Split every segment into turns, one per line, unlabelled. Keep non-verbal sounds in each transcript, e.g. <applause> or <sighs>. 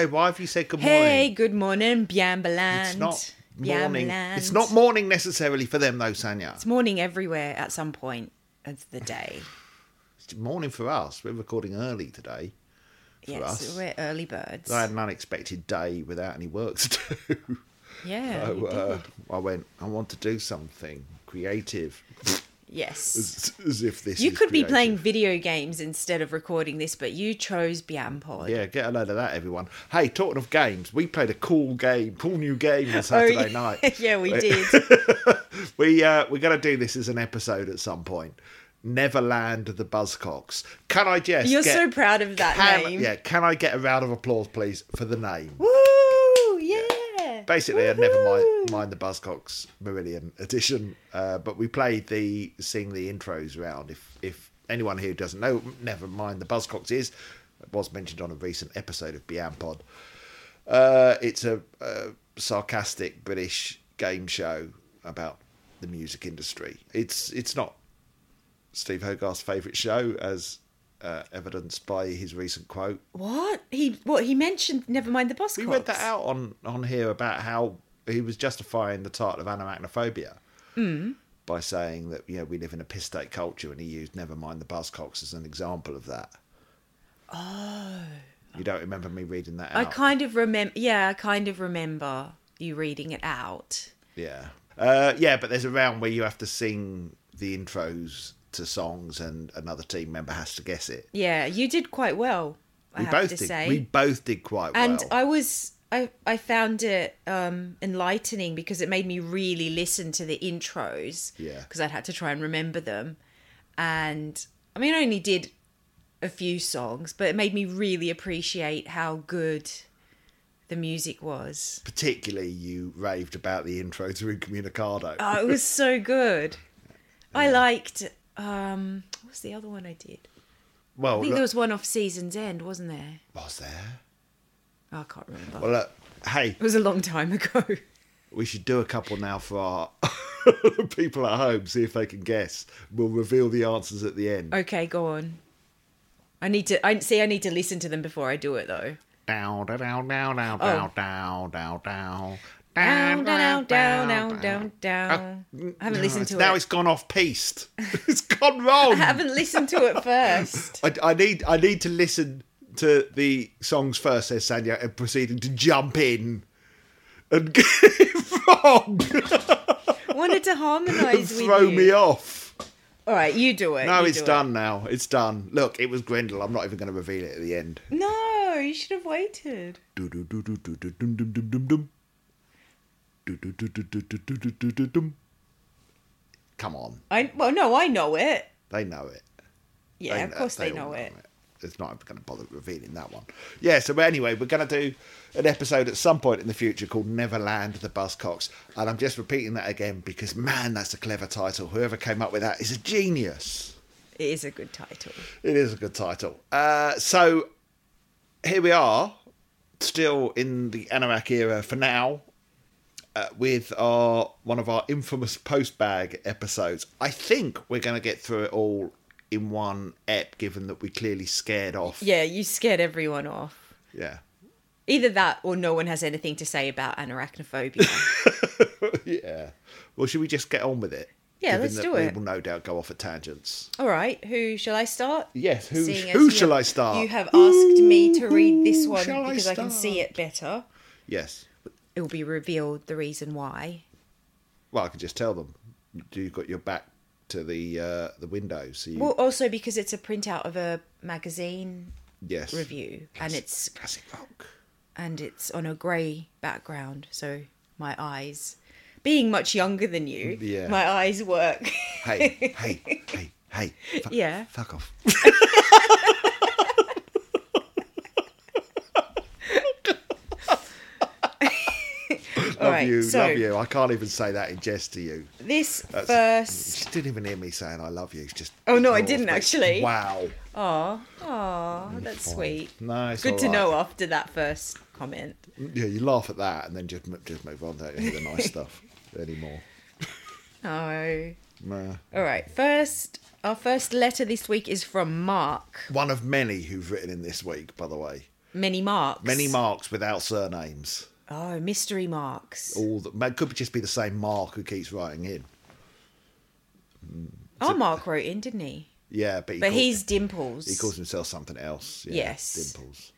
Okay, why have you said good morning?
Hey, good morning, Biambaland.
it's not morning. It's not morning necessarily for them though, Sanya.
It's morning everywhere at some point of the day. <sighs>
It's morning for us. We're recording early today. For
yes,
us.
we're early birds.
I had an unexpected day without any work to <laughs> do.
yeah,
so uh. I went. I want to do something creative, <laughs>
yes.
as, as if this.
You could be playing video games instead of recording this, but you chose Biampod.
Yeah, get a load of that, everyone. Hey, talking of games, we played a cool game, cool new game on <laughs> Saturday
Oh,
night. <laughs>
yeah, we did. <laughs>
We uh, we're gonna do this as an episode at some point. Neverland the Buzzcocks. Can I just?
You're
get-
so proud of that
can,
name.
Yeah, can I get a round of applause, please, for the name?
Woo!
Basically, I never mind, mind the Buzzcocks Marillion edition, uh, but we played the sing the intros round. If if anyone here doesn't know, never mind the Buzzcocks is it was mentioned on a recent episode of Beyond Pod. Uh, it's a, a sarcastic British game show about the music industry. It's it's not Steve Hogarth's favourite show, as uh, evidenced by his recent quote.
What he what he mentioned? Never mind the boss.
We read that out on on here about how he was justifying the title of Anoraknophobia by saying that you know we live in a piss state culture, and he used "Never mind the buzzcocks" as an example of that. Oh, you don't remember me reading that
I kind of remember. Yeah, I kind of remember you reading it out.
Yeah, uh, yeah, but there's a round where you have to sing the intros to songs, and another team member has to guess it.
Yeah, you did quite well. I
We both did.
say.
We both did quite
and
well.
And I was I I found it um enlightening because it made me really listen to the intros.
Yeah.
Because I'd had to try and remember them, and I mean I only did a few songs, but it made me really appreciate how good the music was.
Particularly, you raved about the intro to Incommunicado.
Oh, it was so good. <laughs> I liked um what's the other one I did?
well,
I think
look-
there was one off Season's End, wasn't there?
was there?
Oh, I can't remember.
Well, look, hey,
it was a long time ago. <laughs>
We should do a couple now for our <laughs> people at home, see if they can guess. We'll reveal the answers at the end.
Okay, go on. I need to. I see. I need to listen to them before I do it, though.
Down, down, down, down, down,
Oh.
down, down, down,
Down, down, down, down, down, down. I haven't listened to it.
now
it.
it's gone off piste. <laughs> it's gone wrong.
I haven't listened to it first. <laughs>
I, I need I need to listen to the songs first, says Sanya, and proceeding to jump in and <laughs> get it wrong
wanted to harmonise with
throw
you.
me off.
All right, you do it.
No,
you
it's
do it.
done now. It's done. Look, it was Grendel. I'm not even going to reveal it at the end.
No, you should have waited.
Come on,
I well, no, I know it.
they know it.
Yeah,
They
of course they,
all
know it.
It's not going to bother revealing that one. Yeah, so anyway, we're going to do an episode at some point in the future called Neverland the Buzzcocks. And I'm just repeating that again because, man, that's a clever title. Whoever came up with that is a genius.
It is a good title.
It is a good title. Uh, so here we are, still in the Anorak era for now, uh, with our one of our infamous post bag episodes. I think we're going to get through it all in one ep, given that we clearly scared off.
Yeah, you scared everyone off.
Yeah.
Either that, or no one has anything to say about Anoraknophobia. <laughs>
yeah. Well, should we just get on with it?
Yeah, let's do
we
it.
will no doubt go off at tangents.
All right, who shall I start?
Yes, who-
Seeing
who shall
have-
I start?
You have asked me to read this one
shall I
because I, can see it better.
Yes.
It will be revealed the reason why.
Well, I can just tell them. You've got your back to the uh, the window, so you,
Well, also because it's a printout of a magazine
yes.
review, and it's
Classic rock.
and it's on a grey background, so my eyes, being much younger than you,
Yeah.
my eyes work.
Hey, hey, <laughs> hey, hey. Fuck,
Yeah.
Fuck off. <laughs>
All
love
right,
you,
so
love you. I can't even say that in jest to you.
this
That's-
first.
She didn't even hear me saying I love you. It's just.
Oh, no, I didn't
me.
actually.
Wow.
Aw, aw, that's
Fine.
sweet.
It's
Good to
right.
know after that first comment.
Yeah, you laugh at that and then just just move on. Don't hear the nice <laughs> stuff anymore.
No.
Nah.
All right. First, our first letter this week is from Mark.
One of many who've written in this week, by the way.
Many marks.
Many marks without surnames.
Oh, mystery marks.
All that could just be the same Mark who keeps writing in.
Oh, Mark wrote in, didn't he?
Yeah, but he
But he's Dimples.
he calls himself something else. Yeah,
Yes.
dimples.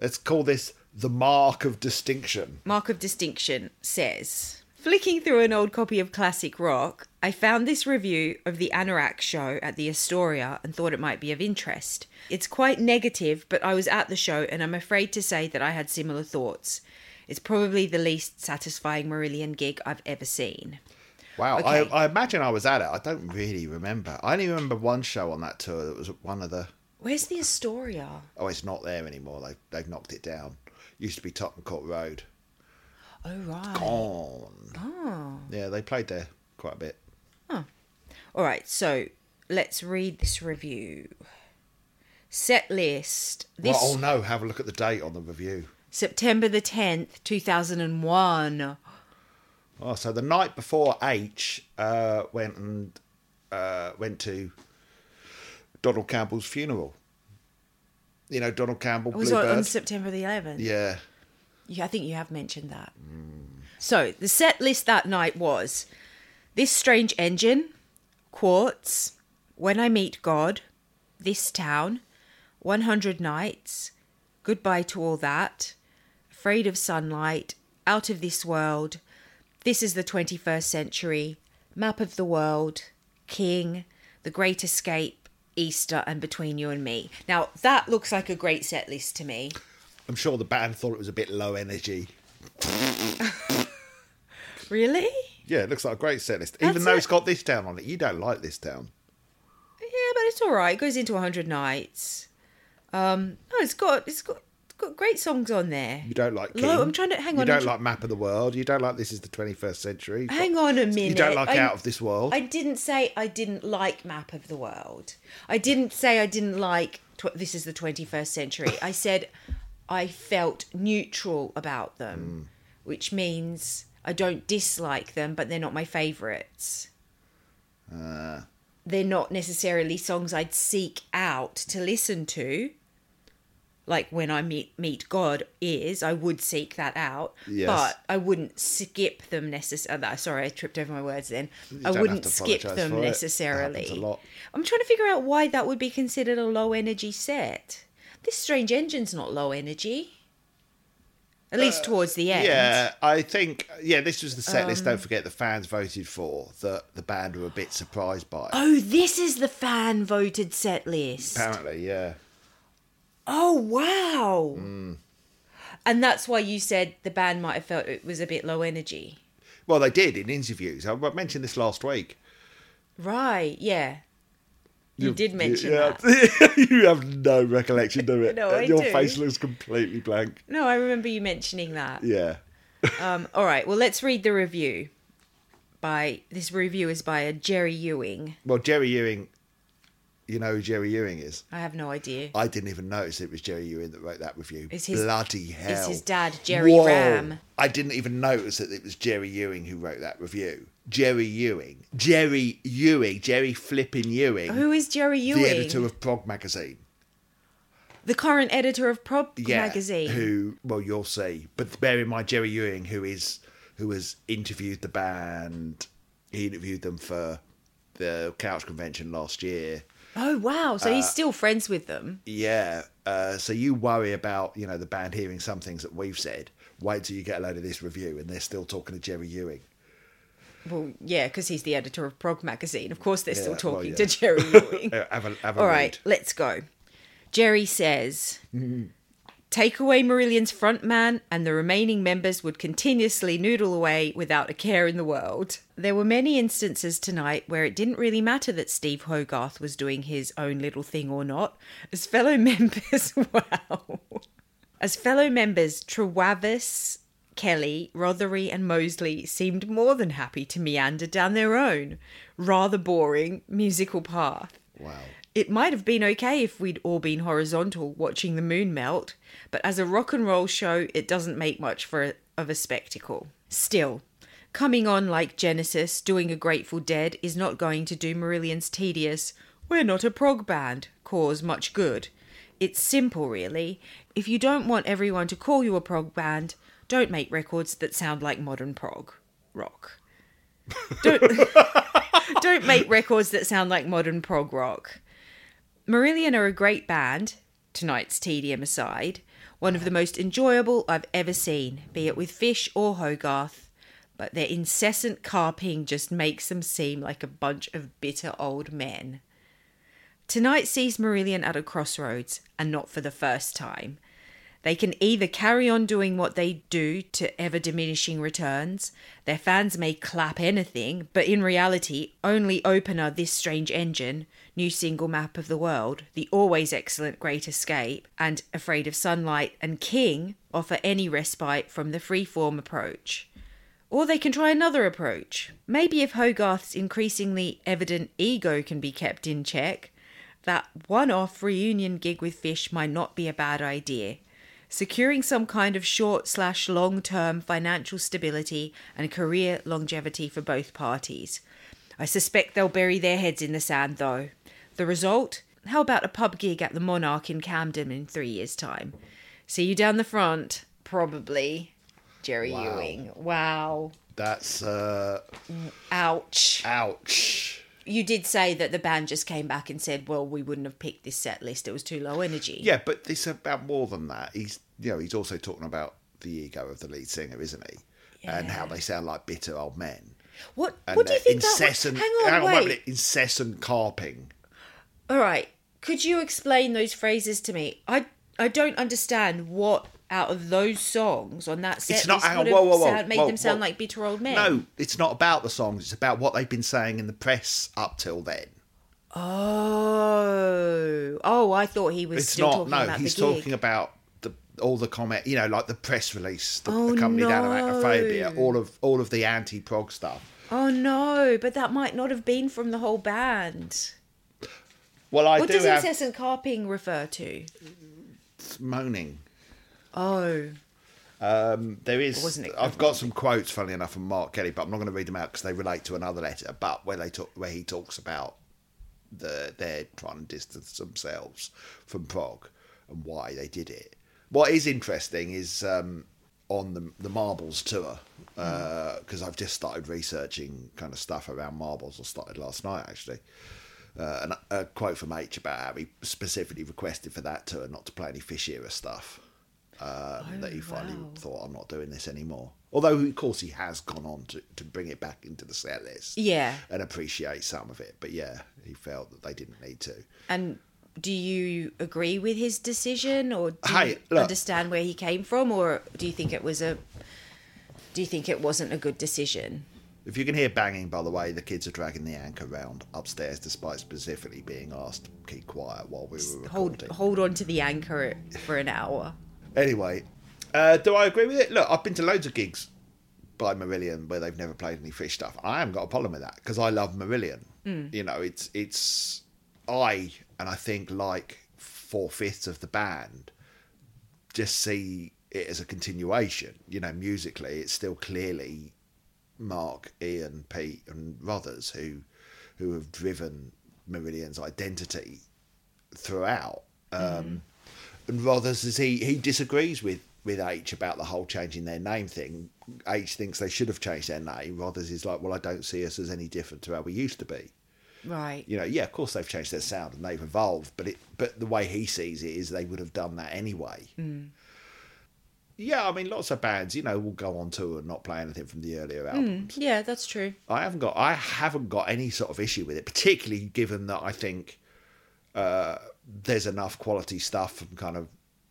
Let's call this the mark of distinction.
Mark of Distinction says Flicking through an old copy of classic rock, I found this review of the Anorak show at the Astoria and thought it might be of interest. It's quite negative, but I was at the show and I'm afraid to say that I had similar thoughts. It's probably the least satisfying Marillion gig I've ever seen.
Wow,
Okay.
I, I imagine I was at it. I don't really remember. I only remember one show on that tour that was one of the.
Where's the Astoria?
Oh, it's not there anymore. They've, they've knocked it down. Used to be Tottenham Court Road.
Oh, right.
Gone.
Oh.
Yeah, they played there quite a bit.
All right, so let's read this review. Set list. This
Well, oh no, have a look at the date on the review.
September the 10th, 2001.
Oh, so the night before H uh, went and uh, went to Donald Campbell's funeral. You know, Donald Campbell,
It was on,
Bluebird.
on September the 11th.
yeah,
Yeah, I think you have mentioned that. So the set list that night was This Strange Engine, Quartz, When I Meet God, This Town, 100 Nights, Goodbye to All That, Afraid of Sunlight, Out of This World, This is the 21st Century, Map of the World, King, The Great Escape, Easter, and Between You and Me. Now, that looks like a great set list to me.
I'm sure the band thought it was a bit low energy. <laughs>
Really?
Yeah, it looks like a great set list. Even
That's
though
it.
it's got this down on it, you don't like this down.
Yeah, but it's all right. It goes into 100 nights. Um, no, it's got it's got got great songs on there.
You don't like King.
I'm trying to- hang on.
You don't
I'm
like Map of the World. You don't like This is the 21st Century.
Hang on a minute.
You don't like
I-
Out of This World.
I didn't say I didn't like Map of the World. I didn't say I didn't like tw- This is the 21st Century. I said I felt neutral about them, which means I don't dislike them, but they're not my favourites.
Uh,
they're not necessarily songs I'd seek out to listen to. Like when I meet meet God is, I would seek that out,
Yes.
but I wouldn't skip them necessarily. Sorry, I tripped over my words. Then I wouldn't skip them
for it. That
necessarily.
happens a lot.
I'm trying to figure out why that would be considered a low energy set. This Strange Engine's not low energy, at least towards the end.
Uh, yeah, I think yeah, this was the set list.
Um,
Don't forget the fans voted for that. The band were a bit surprised by.
Oh, this is the fan voted set list.
Apparently, yeah.
Oh wow!
Mm.
And that's why you said the band might have felt it was a bit low energy,
Well, they did in interviews. I mentioned this last week.
right? Yeah, you, did mention
yeah.
that. <laughs>
you have no recollection, do it? <laughs>
No, I
Your
do.
face looks completely blank.
No, I remember you mentioning that.
Yeah. <laughs>
Um, all right, well, let's read the review. By this review is by a Jerry Ewing.
Well, Jerry Ewing, you know who Jerry Ewing is?
I have no idea.
I didn't even notice it was Jerry Ewing that wrote that review.
Is his-
Bloody hell.
is his dad Jerry
Whoa.
Ram?
I didn't even notice that it was Jerry Ewing who wrote that review. Jerry Ewing. Jerry Ewing. Jerry flipping Ewing.
Who is Jerry Ewing?
the editor of Prog magazine.
the current editor of Prog
Yeah,
magazine.
Who? Well, you'll see. But bear in mind, Jerry Ewing, who is who has interviewed the band. He interviewed them for the Couch Convention last year.
Oh wow! So
Uh,
he's still friends with them.
Yeah. Uh, so you worry about you know the band hearing some things that we've said. Wait till you get a load of this review, and they're still talking to Jerry Ewing.
Well, yeah, because he's the editor of Prog magazine. Of course, they're still
Yeah, well,
talking
yeah.
to Jerry Ewing. <laughs>
Have a, have a
All right, let's go. Jerry says, Take away Marillion's frontman, and the remaining members would continuously noodle away without a care in the world. There were many instances tonight where it didn't really matter that Steve Hogarth was doing his own little thing or not, as fellow <laughs> members, wow. As fellow members Trewavas, Kelly, Rothery, and Mosley seemed more than happy to meander down their own, rather boring musical path.
Wow.
It might have been okay if we'd all been horizontal watching the moon melt, but as a rock and roll show, it doesn't make much for a, of a spectacle. Still, coming on like Genesis doing a Grateful Dead is not going to do Marillion's tedious, we're not a prog band, cause much good. It's simple, really. If you don't want everyone to call you a prog band, don't make records that sound like modern prog rock. <laughs> Don't, <laughs> don't make records that sound like modern prog rock. Marillion are a great band, tonight's tedium aside, one of the most enjoyable I've ever seen, be it with Fish or Hogarth, but their incessant carping just makes them seem like a bunch of bitter old men. Tonight sees Marillion at a crossroads, and not for the first time. They can either carry on doing what they do to ever diminishing returns. Their fans may clap anything, but in reality, only Opener This Strange Engine, New Single Map of the World, The Always Excellent Great Escape, and Afraid of Sunlight and King offer any respite from the free-form approach. Or they can try another approach. Maybe if Hogarth's increasingly evident ego can be kept in check, that one off reunion gig with Fish might not be a bad idea. Securing some kind of short slash long term financial stability and career longevity for both parties. I suspect they'll bury their heads in the sand though. The result? How about a pub gig at the Monarch in Camden in three years' time? See you down the front, probably. Jerry
Wow.
Ewing. Wow.
That's uh,
Ouch.
ouch.
You did say that the band just came back and said, well, we wouldn't have picked this set list. It was too low energy.
Yeah, but it's about more than that. He's you know he's also talking about the ego of the lead singer, isn't he? And how they sound like bitter old men.
What,
And
what do you think that was?
incessant,
Hang on,
hang
wait.
wait a minute, incessant carping.
All right. Could you explain those phrases to me? I I don't understand what out of those songs on that set
It's not- hang on, whoa, whoa, whoa,
sound- made
whoa,
them sound
whoa.
like bitter old men.
No, it's not about the songs. It's about what they've been saying in the press up till then.
Oh, oh! I thought he was
It's
still
not.
talking
No,
about
he's
the gig.
talking about the all the comment. You know, like the press release, the
Oh,
accompanied
no.
Anoraknophobia, all of all of the anti-prog stuff.
Oh no! But that might not have been from the whole band.
Well, I
what
do
does
have
incessant carping refer to?
It's moaning.
Oh,
There is. I've got some quotes, funny enough, from Mark Kelly, but I'm not going to read them out because they relate to another letter. But where they talk, where he talks about the they're trying to distance themselves from prog and why they did it. What is interesting is um, on the the Marbles tour because I've just started researching kind of stuff around Marbles. I started last night actually. Uh, and a, a quote from H about how he specifically requested for that tour not to play any Fish era stuff. Um, that he finally
wow.
thought, I'm not doing this anymore. Although, of course, he has gone on to, to bring it back into the set list
yeah.
and appreciate some of it. But yeah, he felt that they didn't need to.
And do you agree with his decision, or do
Hey,
you
look.
understand where he came from, or do you think it was a? Do you think it wasn't a good decision?
If you can hear banging, by the way, the kids are dragging the anchor round upstairs, despite specifically being asked to keep quiet while we were
Hold
recording.
hold on to the anchor for an hour.
Anyway, uh, do I agree with it? Look, I've been to loads of gigs by Marillion where they've never played any fish stuff. I haven't got a problem with that because I love Marillion. You know, it's it's I and I think like four fifths of the band just see it as a continuation. You know, musically, it's still clearly Mark, Ian, Pete, and Rothers who who have driven Marillion's identity throughout. Um, and Rothers is he he disagrees with with H about the whole changing their name thing. H thinks they should have changed their name. Rothers is like, well, I don't see us as any different to how we used to be.
Right.
You know, yeah, of course they've changed their sound and they've evolved, but it but the way he sees it is they would have done that anyway. Yeah, I mean, lots of bands, you know, will go on tour and not play anything from the earlier albums.
Yeah, that's true.
I haven't got I haven't got any sort of issue with it, particularly given that I think uh, there's enough quality stuff from kind of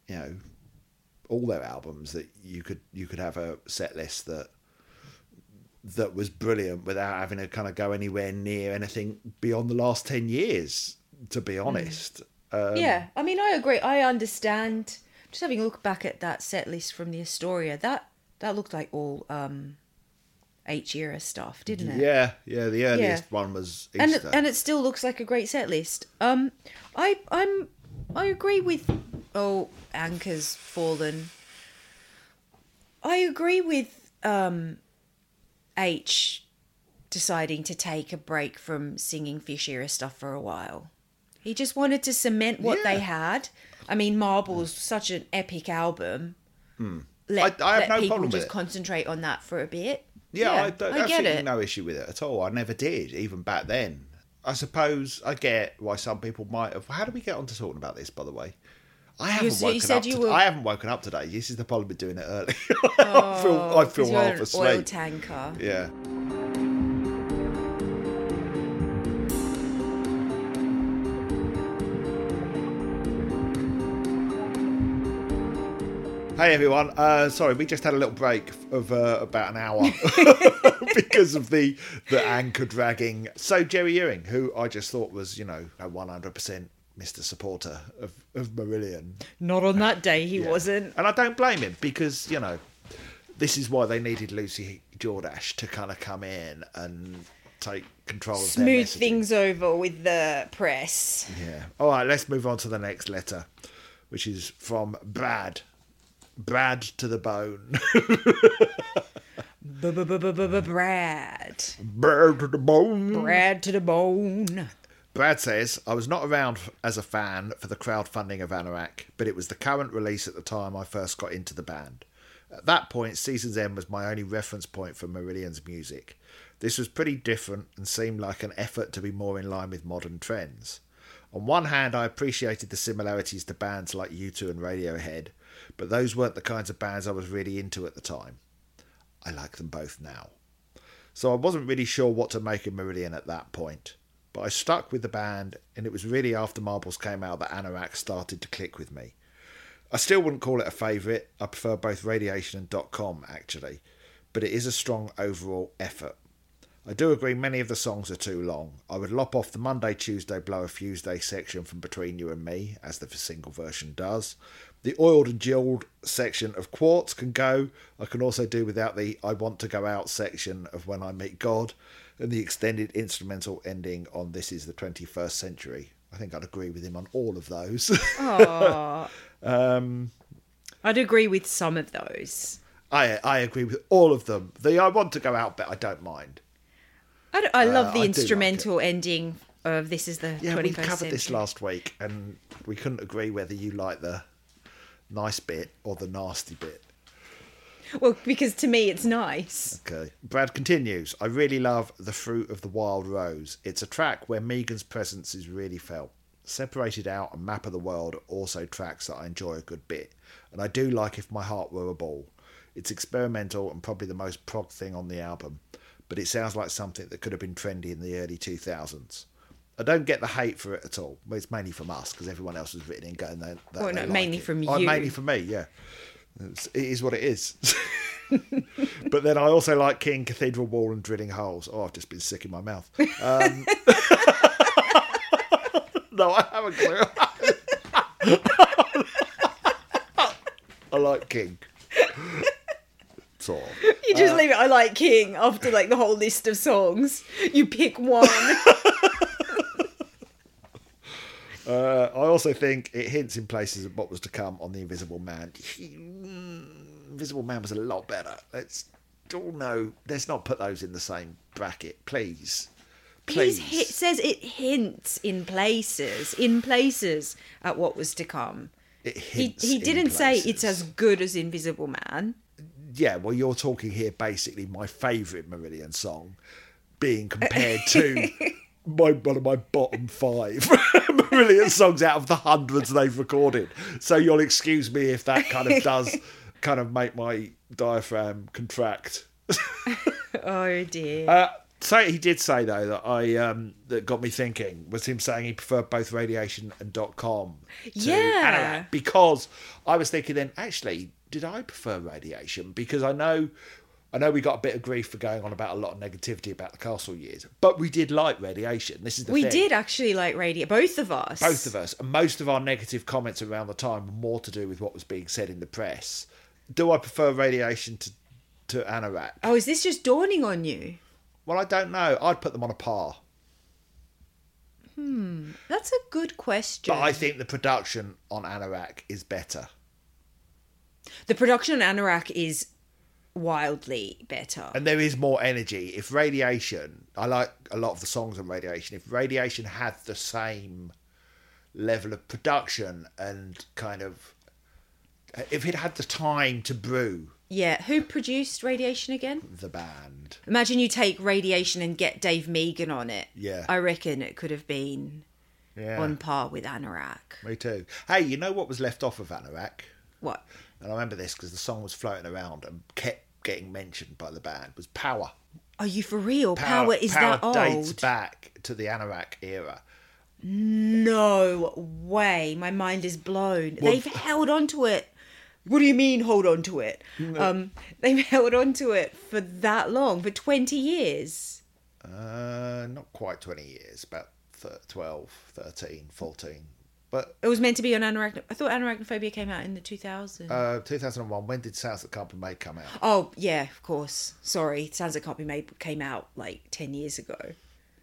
you know all their albums that you could you could have a set list that that was brilliant without having to kind of go anywhere near anything beyond the last ten years. To be honest, um,
yeah, I mean, I agree. I understand. Just having a look back at that set list from the Astoria, that that looked like all um, H era stuff, didn't it?
yeah, yeah. The earliest
Yeah.
one was
and it, and it still looks like a great set list. Um, I I'm I agree with oh anchors fallen. I agree with um H deciding to take a break from singing Fish era stuff for a while. He just wanted to cement what
Yeah.
they had. I mean, Marble's such an epic album. Let,
Hmm. I- I have
let
no
people
problem with
just concentrate on that for a bit.
Yeah, I don't
I get
absolutely
it.
no issue with it at all. I never did, even back then. I suppose I get why some people might have. How do we get on to talking about this, by the way? I haven't
you
woken
said
up.
you
to-
were-
I haven't woken up today. This is the problem with doing it early. <laughs> I feel, I oh, feel
'Cause you're
half asleep.
oil tanker.
Yeah. Hey everyone, uh, sorry, we just had a little break of uh, about an hour <laughs> <laughs> because of the the anchor dragging. So Jerry Ewing, who I just thought was, you know, a one hundred percent Mr. Supporter of, of Marillion,
Not on that day, he
yeah.
wasn't.
And I don't blame him because, you know, this is why they needed Lucy Jordache to kind of come in and take control of
Smooth things over with the press.
Yeah. All right, let's move on to the next letter, which is from Brad. Brad to the bone. <laughs>
Brad.
Brad to the bone.
Brad to the bone.
Brad says, I was not around as a fan for the crowdfunding of Anorak, but it was the current release at the time I first got into the band. At that point, Season's End was my only reference point for Marillion's music. This was pretty different and seemed like an effort to be more in line with modern trends. On one hand, I appreciated the similarities to bands like U2 and Radiohead, but those weren't the kinds of bands I was really into at the time. I like them both now. So I wasn't really sure what to make of Marillion at that point. But I stuck with the band, and it was really after Marbles came out that Anorak started to click with me. I still wouldn't call it a favourite. I prefer both Radiation and Dot .com actually, but it is a strong overall effort. I do agree many of the songs are too long. I would lop off the Monday, Tuesday, Blow a Fuse Day section from Between You and Me, as the single version does. The oiled and gelled section of Quartz can go. I can also do without the I Want to Go Out section of When I Meet God, and the extended instrumental ending on This is the 21st Century. I think I'd agree with him on all of those. <laughs>
I'd agree with some of those.
I I agree with all of them. The I Want to Go Out bit I don't mind.
I love
Uh,
the
I do like
instrumental ending of This is the
Yeah,
21st
we covered
century.
this last week, and we couldn't agree whether you like the nice bit or the nasty bit.
Well, because to me it's nice.
Okay. Brad continues. I really love The Fruit of the Wild Rose. It's a track where Meegan's presence is really felt. Separated Out and Map of the World are also tracks that I enjoy a good bit, and I do like If My Heart Were a Ball. It's experimental and probably the most prog thing on the album, but it sounds like something that could have been trendy in the early 2000s. I don't get the hate for it at all. Well, it's mainly from us because everyone else has written in going
Well, no,
like
mainly
it.
from
Oh,
you.
mainly from me, yeah. It's, it is what it is. <laughs> but then I also like King, Cathedral Wall, and Drilling Holes. Oh, I've just been sick in my mouth. Um, <laughs> no, I haven't. Clue. <laughs> I like King. Sort of.
You
Uh,
just leave it. I like King after like the whole list of songs. You pick one.
Uh, I also think it hints in places at what was to come on the Invisible Man. Mm, Invisible Man was a lot better. Let's all know. Let's not put those in the same bracket, please. Please.
it says it hints in places, in places at what was to come.
It
He,
hints
he
in
didn't say it's as good as Invisible Man.
yeah, well, you're talking here basically my favourite Marillion song being <laughs> compared to my one of my bottom five <laughs> Marillion songs out of the hundreds they've recorded. So you'll excuse me if that kind of does <laughs> kind of make my diaphragm contract. <laughs>
Oh dear.
Uh, so he did say though that I um, that got me thinking was him saying he preferred both radiation and dot com to
Yeah.
Anorak because I was thinking then actually did I prefer radiation because I know I know we got a bit of grief for going on about a lot of negativity about the castle years but we did like radiation this is the
we
thing.
did actually like radiation. both of us.
both of us and most of our negative comments around the time were more to do with what was being said in the press do I prefer radiation to to Anorak
Oh, is this just dawning on you?
well I don't know I'd put them on a par Hmm,
That's a good question.
But I think the production on Anorak is better.
the production on Anorak is wildly better.
And there is more energy. If Radiation, I like a lot of the songs on Radiation, if Radiation had the same level of production and kind of if it had the time to brew
Yeah. Who produced Radiation again?
the band.
Imagine you take Radiation and get Dave Meegan on it.
Yeah.
I reckon it could have been
Yeah,
on par with Anorak.
me too. Hey, you know what was left off of Anorak?
What?
And I remember this because the song was floating around and kept getting mentioned by the band. Was Power.
Are you for real? Power, is that old?
dates back to the Anorak era.
No way. My mind is blown.
Well-
they've held on to it. What do you mean hold on to it? Um, they've held on to it for that long, for 20 years.
Uh, not quite 20 years, about thir- 12, 13, 14. But
It was meant to be on Anorak. I thought Anoraknophobia came out in the 2000s.
uh, 2001, when did Sounds That Can't Be Made come out?
oh, yeah, of course. Sorry. Sounds That Can't Be Made came out like 10 years ago.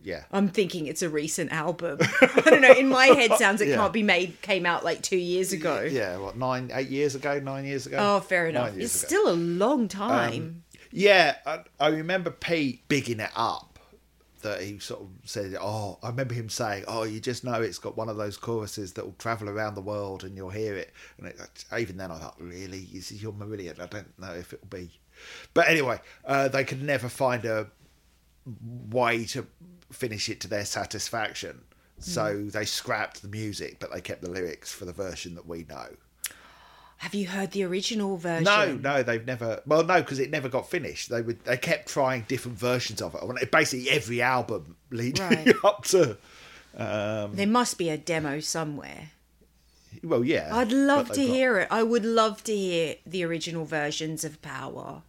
Yeah.
I'm thinking it's a recent album. <laughs> I don't know. In my head, Sounds That <laughs>
Yeah.
Can't Be Made came out like two years ago.
Yeah, what, nine, eight years ago, nine years ago?
Oh, fair enough. It's
ago. Um,
still a long time.
Yeah, I, I remember Pete bigging it up. That he sort of said, "Oh, I remember him saying, oh, you just know it's got one of those choruses that will travel around the world and you'll hear it." And it, even then, I thought, "Really, this is your Marillion? I don't know if it'll be." But anyway, uh, they could never find a way to finish it to their satisfaction, so they scrapped the music, but they kept the lyrics for the version that we know.
Have you heard the original version?
No, no, they've never. Well, no, because it never got finished. They would. They kept trying different versions of it. Basically, every album leading
Right. <laughs>
up to. Um,
There must be a demo somewhere.
well, yeah.
I'd love to
got-
hear it. I would love to hear the original versions of Power.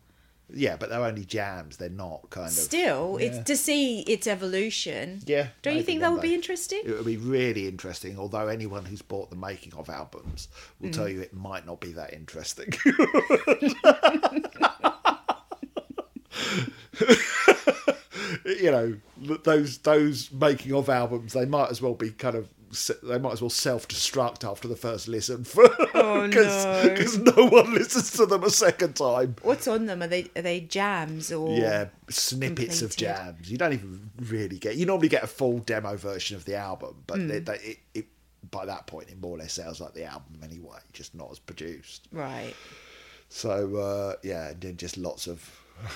Yeah, but they're only jams. They're not kind of.
Still,
yeah.
it's to see its evolution.
Yeah,
Don't you think that would be interesting?
It would be really interesting. Although anyone who's bought the making of albums will
Mm.
tell you it might not be that interesting. <laughs> you know, those those making of albums, they might as well be kind of they might as well self destruct after the first listen for <laughs>
Oh, no.
because no one listens to them a second time.
What's on them? Are they are they jams or
Yeah, snippets of jams. You don't even really get. You normally get a full demo version of the album, but
Hmm.
they, they, it, it by that point it more or less sounds like the album anyway, just not as produced.
right?
So uh, yeah, and then just lots of <sighs>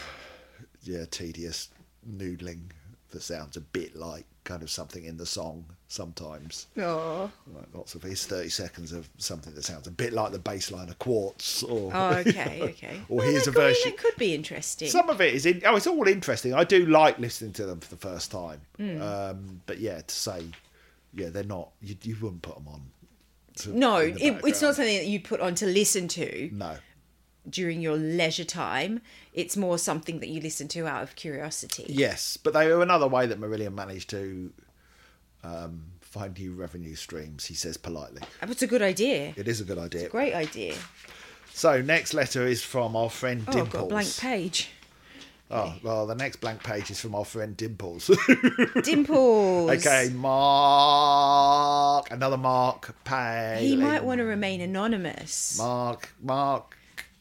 yeah tedious noodling that sounds a bit like kind of something in the song sometimes.
Oh,
Like lots of here's thirty seconds of something that sounds a bit like the bass line of Quartz, or
oh <laughs> okay, okay.
Or
Well,
here's a
could- I mean,
version-
It could be interesting.
Some of it is in. Oh, it's all interesting. I do like listening to them for the first time.
Hmm.
Um, but yeah, to say, yeah, they're not. You, you wouldn't put them on. to-
no, it, it's not something that you'd put on to listen to
No.
during your leisure time. It's more something that you listen to out of curiosity.
Yes, but they were another way that Marillion managed to um, find new revenue streams. He says politely.
That's a good idea.
It is a good idea.
Great idea.
So next letter is from our friend
Oh,
Dimples.
I've got a blank page.
Oh well, the next blank page is from our friend Dimples. <laughs>
Dimples.
okay, Mark, another Mark. Pay.
He might want to remain anonymous.
Mark, Mark,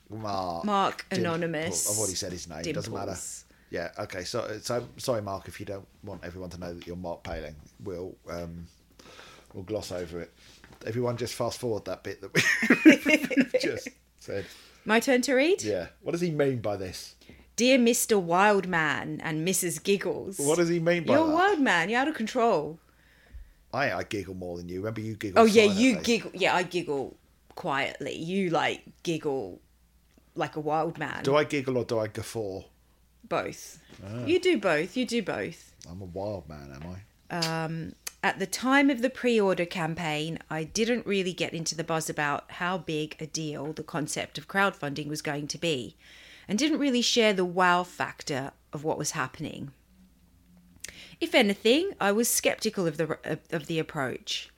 Mark.
Mark Anonymous.
I've already said his name. It doesn't matter. Yeah. Okay. So, so sorry, Mark, if you don't want everyone to know that you're Mark Paling, we'll um, we'll gloss over it. Everyone, just fast forward that bit that we <laughs> just said.
My turn to read?
Yeah. What does he mean by this?
Dear Mr. Wildman and Mrs. Giggles.
What does he mean by
You're a
that?
wild man. You're out of control.
I I giggle more than you. Remember you giggle.
Oh, yeah, you
silently.
giggle. Yeah, I giggle quietly. You, like, giggle like a wild man.
Do I giggle or do I guffaw?
Both.
Ah.
You do both. You do both.
I'm a wild man, am I?
At the time of the pre order campaign, I didn't really get into the buzz about how big a deal the concept of crowdfunding was going to be, and didn't really share the wow factor of what was happening. If anything, I was skeptical of the of the approach.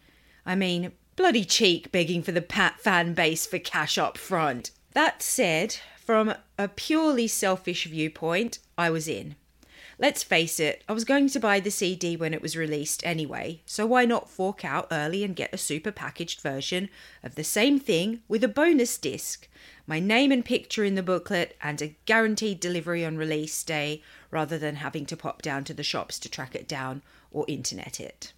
I mean, bloody cheek begging for the pat fan base for cash up front. That said, from a purely selfish viewpoint, I was in. Let's face it, I was going to buy the CD when it was released anyway, so why not fork out early and get a super packaged version of the same thing with a bonus disc, my name and picture in the booklet, and a guaranteed delivery on release day rather than having to pop down to the shops to track it down or internet it.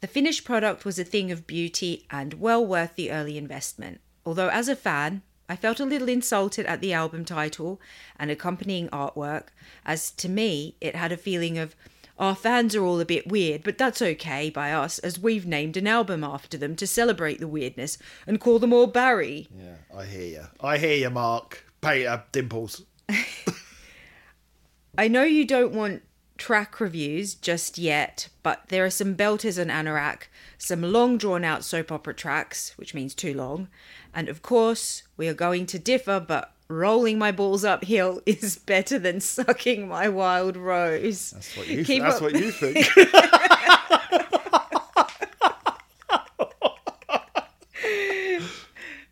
The finished product was a thing of beauty and well worth the early investment. Although, as a fan, I felt a little insulted at the album title and accompanying artwork, as to me, it had a feeling of, our fans are all a bit weird, but that's okay by us, as we've named an album after them to celebrate the weirdness and call them all Barry.
Yeah, I hear you. I hear you, Mark. Peter Dimples. <laughs>
I know you don't want track reviews just yet, but there are some belters on Anorak, some long drawn out soap opera tracks, which means too long, and of course, we are going to differ, but rolling my balls uphill <laughs> is better than sucking my wild rose.
That's what you.
Keep
that's
up-
what you think. <laughs>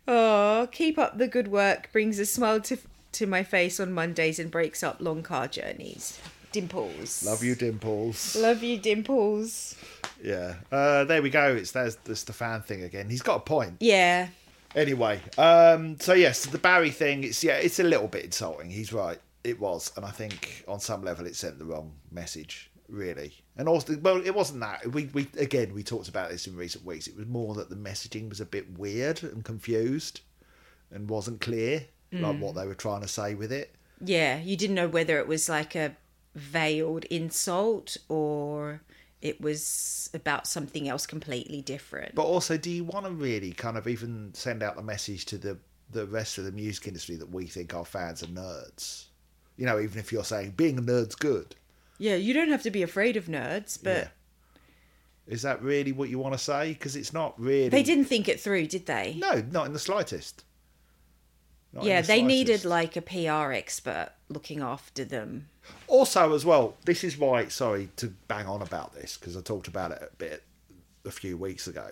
Oh, keep up the good work brings a smile to to my face on Mondays and breaks up long car journeys. Dimples.
Love you, Dimples.
Love you, Dimples.
Yeah. Uh, there we go. It's there's, there's the fan thing again. He's got a point.
Yeah.
Anyway, um, so yes, the Barry thing. It's yeah, it's a little bit insulting. He's right. It was, and I think on some level it sent the wrong message. Really, and also, well, it wasn't that. We we again we talked about this in recent weeks. It was more that the messaging was a bit weird and confused, and wasn't clear, like what they were trying to say with it.
Yeah. You didn't know whether it was like a veiled insult or it was about something else completely different.
But also, do you want to really kind of even send out the message to the the rest of the music industry that we think our fans are nerds? You know, even if you're saying being a nerd's good.
yeah, you don't have to be afraid of nerds, but
Yeah. Is that really what you want to say? Because it's not really.
they didn't think it through, did they?
No, not in the slightest. Not
yeah,
the
they needed like a PR expert looking after them.
Also, as well, this is why. Sorry to bang on about this because I talked about it a bit a few weeks ago.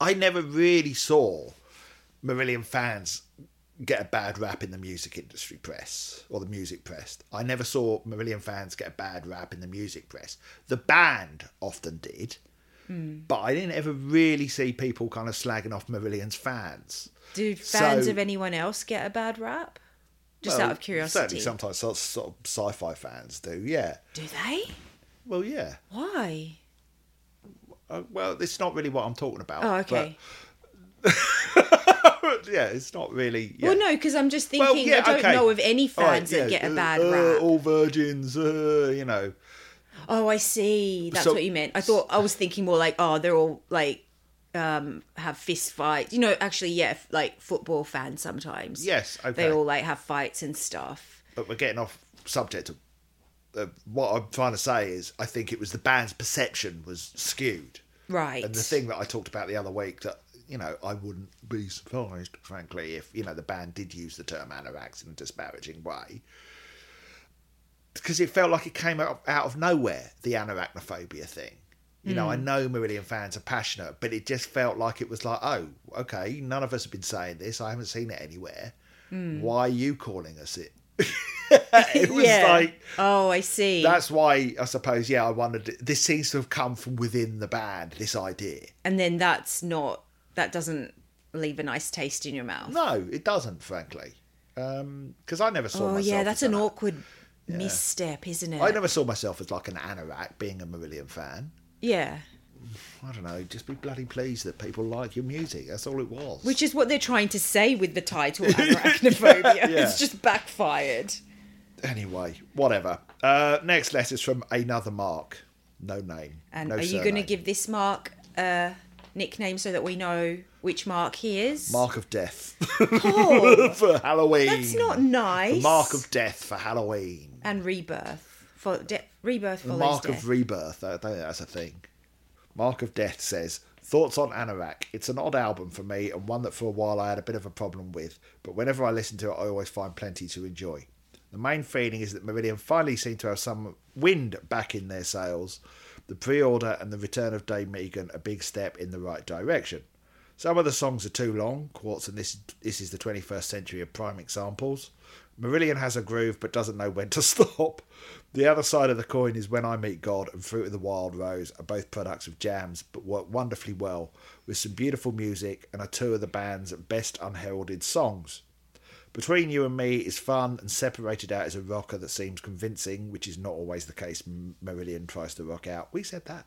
I never really saw Marillion fans get a bad rap in the music industry press or the music press. I never saw Marillion fans get a bad rap in the music press. The band often did, but I didn't ever really see people kind of slagging off Marillion's fans.
Do fans
So-
of anyone else get a bad rap? Just
Well,
out of curiosity.
Certainly, sometimes sort of, sort of sci-fi fans do. Yeah.
Do they?
Well, yeah.
Why?
Uh, well, it's not really what I'm talking about.
Oh, okay.
but- <laughs> yeah, it's not really. Yeah.
Well, no, because I'm just thinking
Well, yeah,
I don't
okay.
know of any fans that
yeah,
get a
uh,
bad
uh,
rap.
All virgins, uh, you know.
Oh, I see. That's
So-
what you meant. I thought I was thinking more like, oh, they're all like um have fist fights. You know, actually, yeah, like football fans sometimes.
Yes, okay.
They all like have fights and stuff.
But we're getting off subject. Of, uh, what I'm trying to say is, I think it was the band's perception was skewed.
Right.
And the thing that I talked about the other week that you know I wouldn't be surprised, frankly, if you know the band did use the term anoraks in a disparaging way, because it felt like it came out, out of nowhere. The anarachnophobia thing. You know, I mm. know Marillion fans are passionate, but it just felt like it was like, oh, okay, none of us have been saying this. I haven't seen it anywhere. Mm. Why are you calling us it? <laughs> it was
yeah.
like
oh, I see.
that's why I suppose. Yeah, I wondered. This seems to have come from within the band. This idea.
and then that's not that doesn't leave a nice taste in your mouth.
No, it doesn't, frankly. Um, because I never saw
oh yeah, that's an
an-
awkward misstep, isn't it?
I never saw myself as like an anorak, being a Marillion fan.
Yeah.
I don't know, just be bloody pleased that people like your music. That's all it was.
Which is what they're trying to say with the title <laughs> Anoraknophobia.
Yeah.
It's just backfired.
anyway, whatever. Uh, next letter's from another Mark. No name.
And
no
are you going to give this Mark a nickname so that we know which Mark he is?
Mark of Death
Oh, <laughs>
for Halloween?
that's not nice.
The Mark of Death for Halloween.
and rebirth for de- rebirth follows
Mark
death.
of Rebirth. I think that's a thing. Mark of Death says, Thoughts on Anorak. It's an odd album for me and one that for a while I had a bit of a problem with, but whenever I listen to it, I always find plenty to enjoy. The main feeling is that Marillion finally seem to have some wind back in their sails. The pre order and the return of Dave Meegan a big step in the right direction. Some of the songs are too long, Quartz, and this, this is the 21st century of prime examples. Marillion has a groove but doesn't know when to <laughs> stop. The other side of the coin is When I Meet God and Fruit of the Wild Rose are both products of jams but work wonderfully well with some beautiful music and are two of the band's best unheralded songs. Between You and Me is fun and separated out as a rocker that seems convincing, which is not always the case. Marillion tries to rock out. We said that.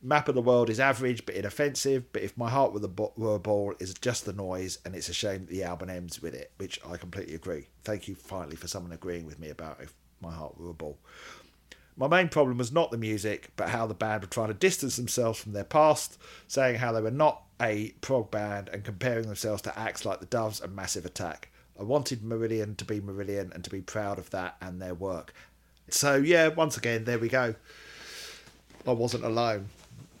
Map of the World is average but inoffensive, but If My Heart Were, the were a Ball is just the noise, and it's a shame that the album ends with it, which I completely agree. Thank you finally for someone agreeing with me about If My Heart Were a Ball. My main problem was not the music, but how the band were trying to distance themselves from their past, saying how they were not a prog band and comparing themselves to acts like the Doves and Massive Attack. I wanted Marillion to be Marillion and to be proud of that and their work. So yeah, once again, there we go. I wasn't alone.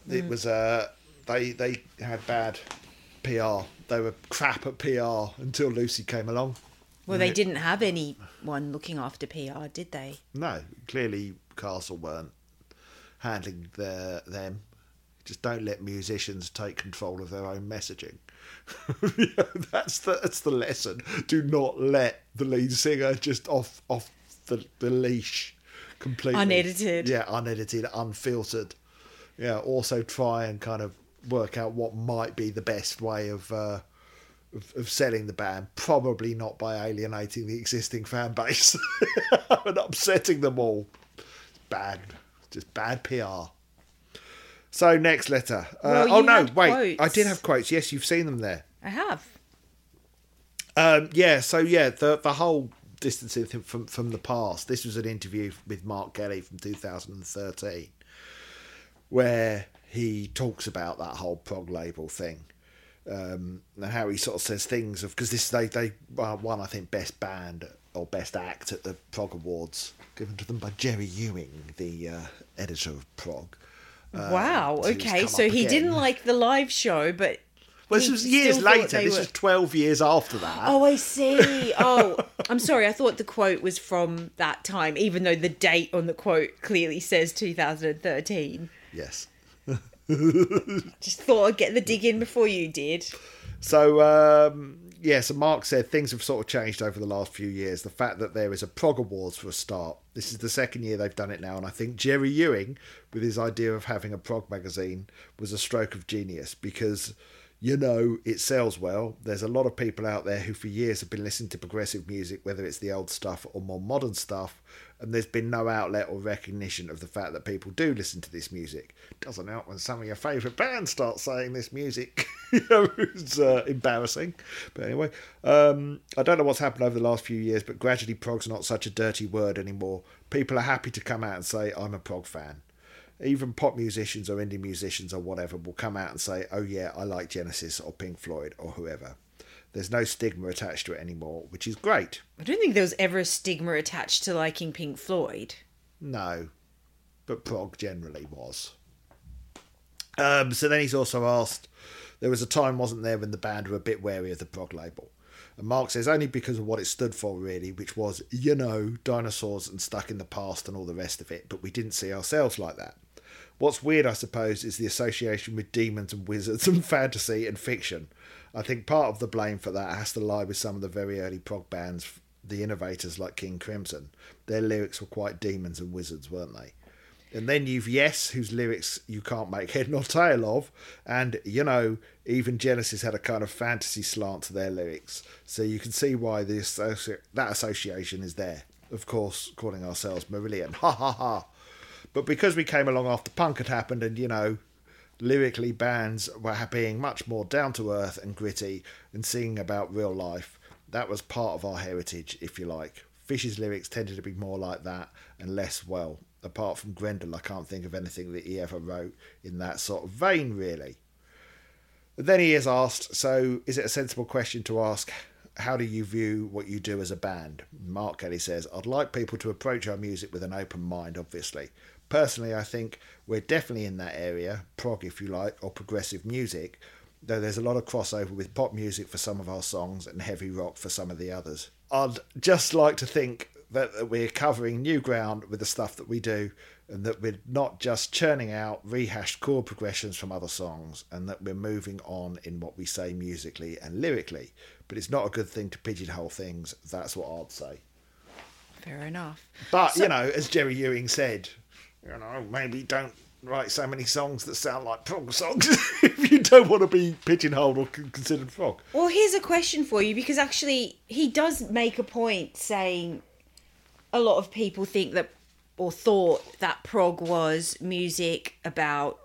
It mm. was uh, they they had bad PR. They were crap at PR until Lucy came along.
Well, they didn't have anyone looking after PR, did they?
No, clearly Castle weren't handling their them. Just don't let musicians take control of their own messaging. <laughs> that's the that's the lesson. Do not let the lead singer just off off the, the leash completely.
Unedited.
Yeah, unedited, unfiltered. Yeah. Also try and kind of work out what might be the best way of uh, of, of selling the band. Probably not by alienating the existing fan base <laughs> and upsetting them all bad, just bad PR. So next letter. Uh,
well,
oh no,
wait,
quotes. I did have quotes. Yes, you've seen them there.
I have.
Um, yeah. So yeah, the the whole distancing from from the past. This was an interview with Mark Kelly from 2013, where he talks about that whole prog label thing. Um, and how he sort of says things of because this they they won I think best band or best act at the Prog Awards given to them by Jerry Ewing, the uh, editor of Prog.
Uh, wow. Okay, so he again. didn't like the live show, but
well, this was years later. This were... was 12 years after that.
Oh, I see. Oh, I'm sorry. I thought the quote was from that time, even though the date on the quote clearly says 2013.
Yes.
Just thought I'd get the dig in before you did.
So, um, yeah, so Mark said things have sort of changed over the last few years. The fact that there is a Prog Awards for a start. This is the second year they've done it now, and I think Jerry Ewing, with his idea of having a prog magazine, was a stroke of genius because you know it sells well. There's a lot of people out there who for years have been listening to progressive music, whether it's the old stuff or more modern stuff, and there's been no outlet or recognition of the fact that people do listen to this music. Doesn't help when some of your favourite bands start saying this music. <laughs> know, it's uh, embarrassing. But anyway, um, I don't know what's happened over the last few years, but gradually prog's not such a dirty word anymore. People are happy to come out and say, I'm a prog fan. Even pop musicians or indie musicians or whatever will come out and say, oh yeah, I like Genesis or Pink Floyd or whoever. There's no stigma attached to it anymore, which is great.
I don't think there was ever a stigma attached to liking Pink Floyd.
No, but prog generally was. Um, so then he's also asked, there was a time, wasn't there, when the band were a bit wary of the prog label. And Mark says only because of what it stood for, really, which was, you know, dinosaurs and stuck in the past and all the rest of it, but we didn't see ourselves like that. What's weird, I suppose, is the association with demons and wizards <laughs> and fantasy and fiction. I think part of the blame for that has to lie with some of the very early prog bands, the innovators like King Crimson. Their lyrics were quite demons and wizards, weren't they? And then you've Yes, whose lyrics you can't make head nor tail of. And, you know, even Genesis had a kind of fantasy slant to their lyrics. So you can see why this that association is there. Of course, calling ourselves Marillion. Ha ha ha. But because we came along after punk had happened and, you know, lyrically bands were being much more down to earth and gritty and singing about real life. That was part of our heritage, if you like. Fish's lyrics tended to be more like that and less, well, apart from Grendel, I can't think of anything that he ever wrote in that sort of vein, really. Then he is asked, so is it a sensible question to ask, how do you view what you do as a band? Mark Kelly says, I'd like people to approach our music with an open mind, obviously. Personally, I think we're definitely in that area, prog if you like, or progressive music, though there's a lot of crossover with pop music for some of our songs and heavy rock for some of the others. I'd just like to think that we're covering new ground with the stuff that we do and that we're not just churning out rehashed chord progressions from other songs and that we're moving on in what we say musically and lyrically. But it's not a good thing to pigeonhole things. That's what I'd say.
Fair enough.
But, so- you know, as Jerry Ewing said, you know, maybe don't write so many songs that sound like prog songs <laughs> if you don't want to be pigeonholed or considered prog.
Well, here's a question for you because actually he does make a point saying a lot of people think that or thought that prog was music about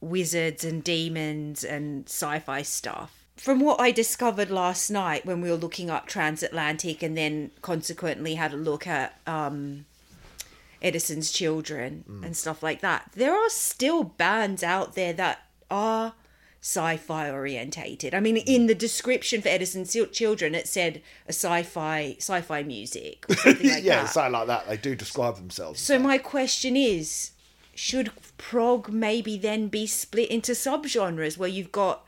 wizards and demons and sci-fi stuff. From what I discovered last night when we were looking up transatlantic and then consequently had a look at um, Edison's Children mm. and stuff like that, there are still bands out there that are sci-fi orientated. I mean, in mm. the description for Edison's Children, it said a sci-fi sci-fi music or <laughs> something like
yeah,
that.
something like that. They do describe themselves.
So my question is, should prog maybe then be split into subgenres where you've got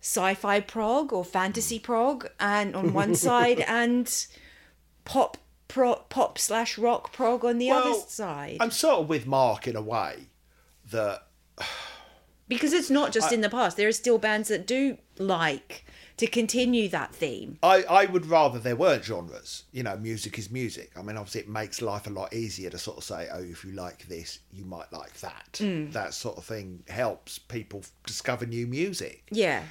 sci-fi prog or fantasy mm. prog and on one <laughs> side and pop pro, pop slash rock prog on the other
Well,
side?
I'm sort of with Mark in a way that <sighs>
Because it's not just in the past. There are still bands that do like to continue that theme.
I, I would rather there weren't genres. You know, music is music. I mean, obviously, it makes life a lot easier to sort of say, oh, if you like this, you might like that.
Mm.
That sort of thing helps people discover new music.
Yeah.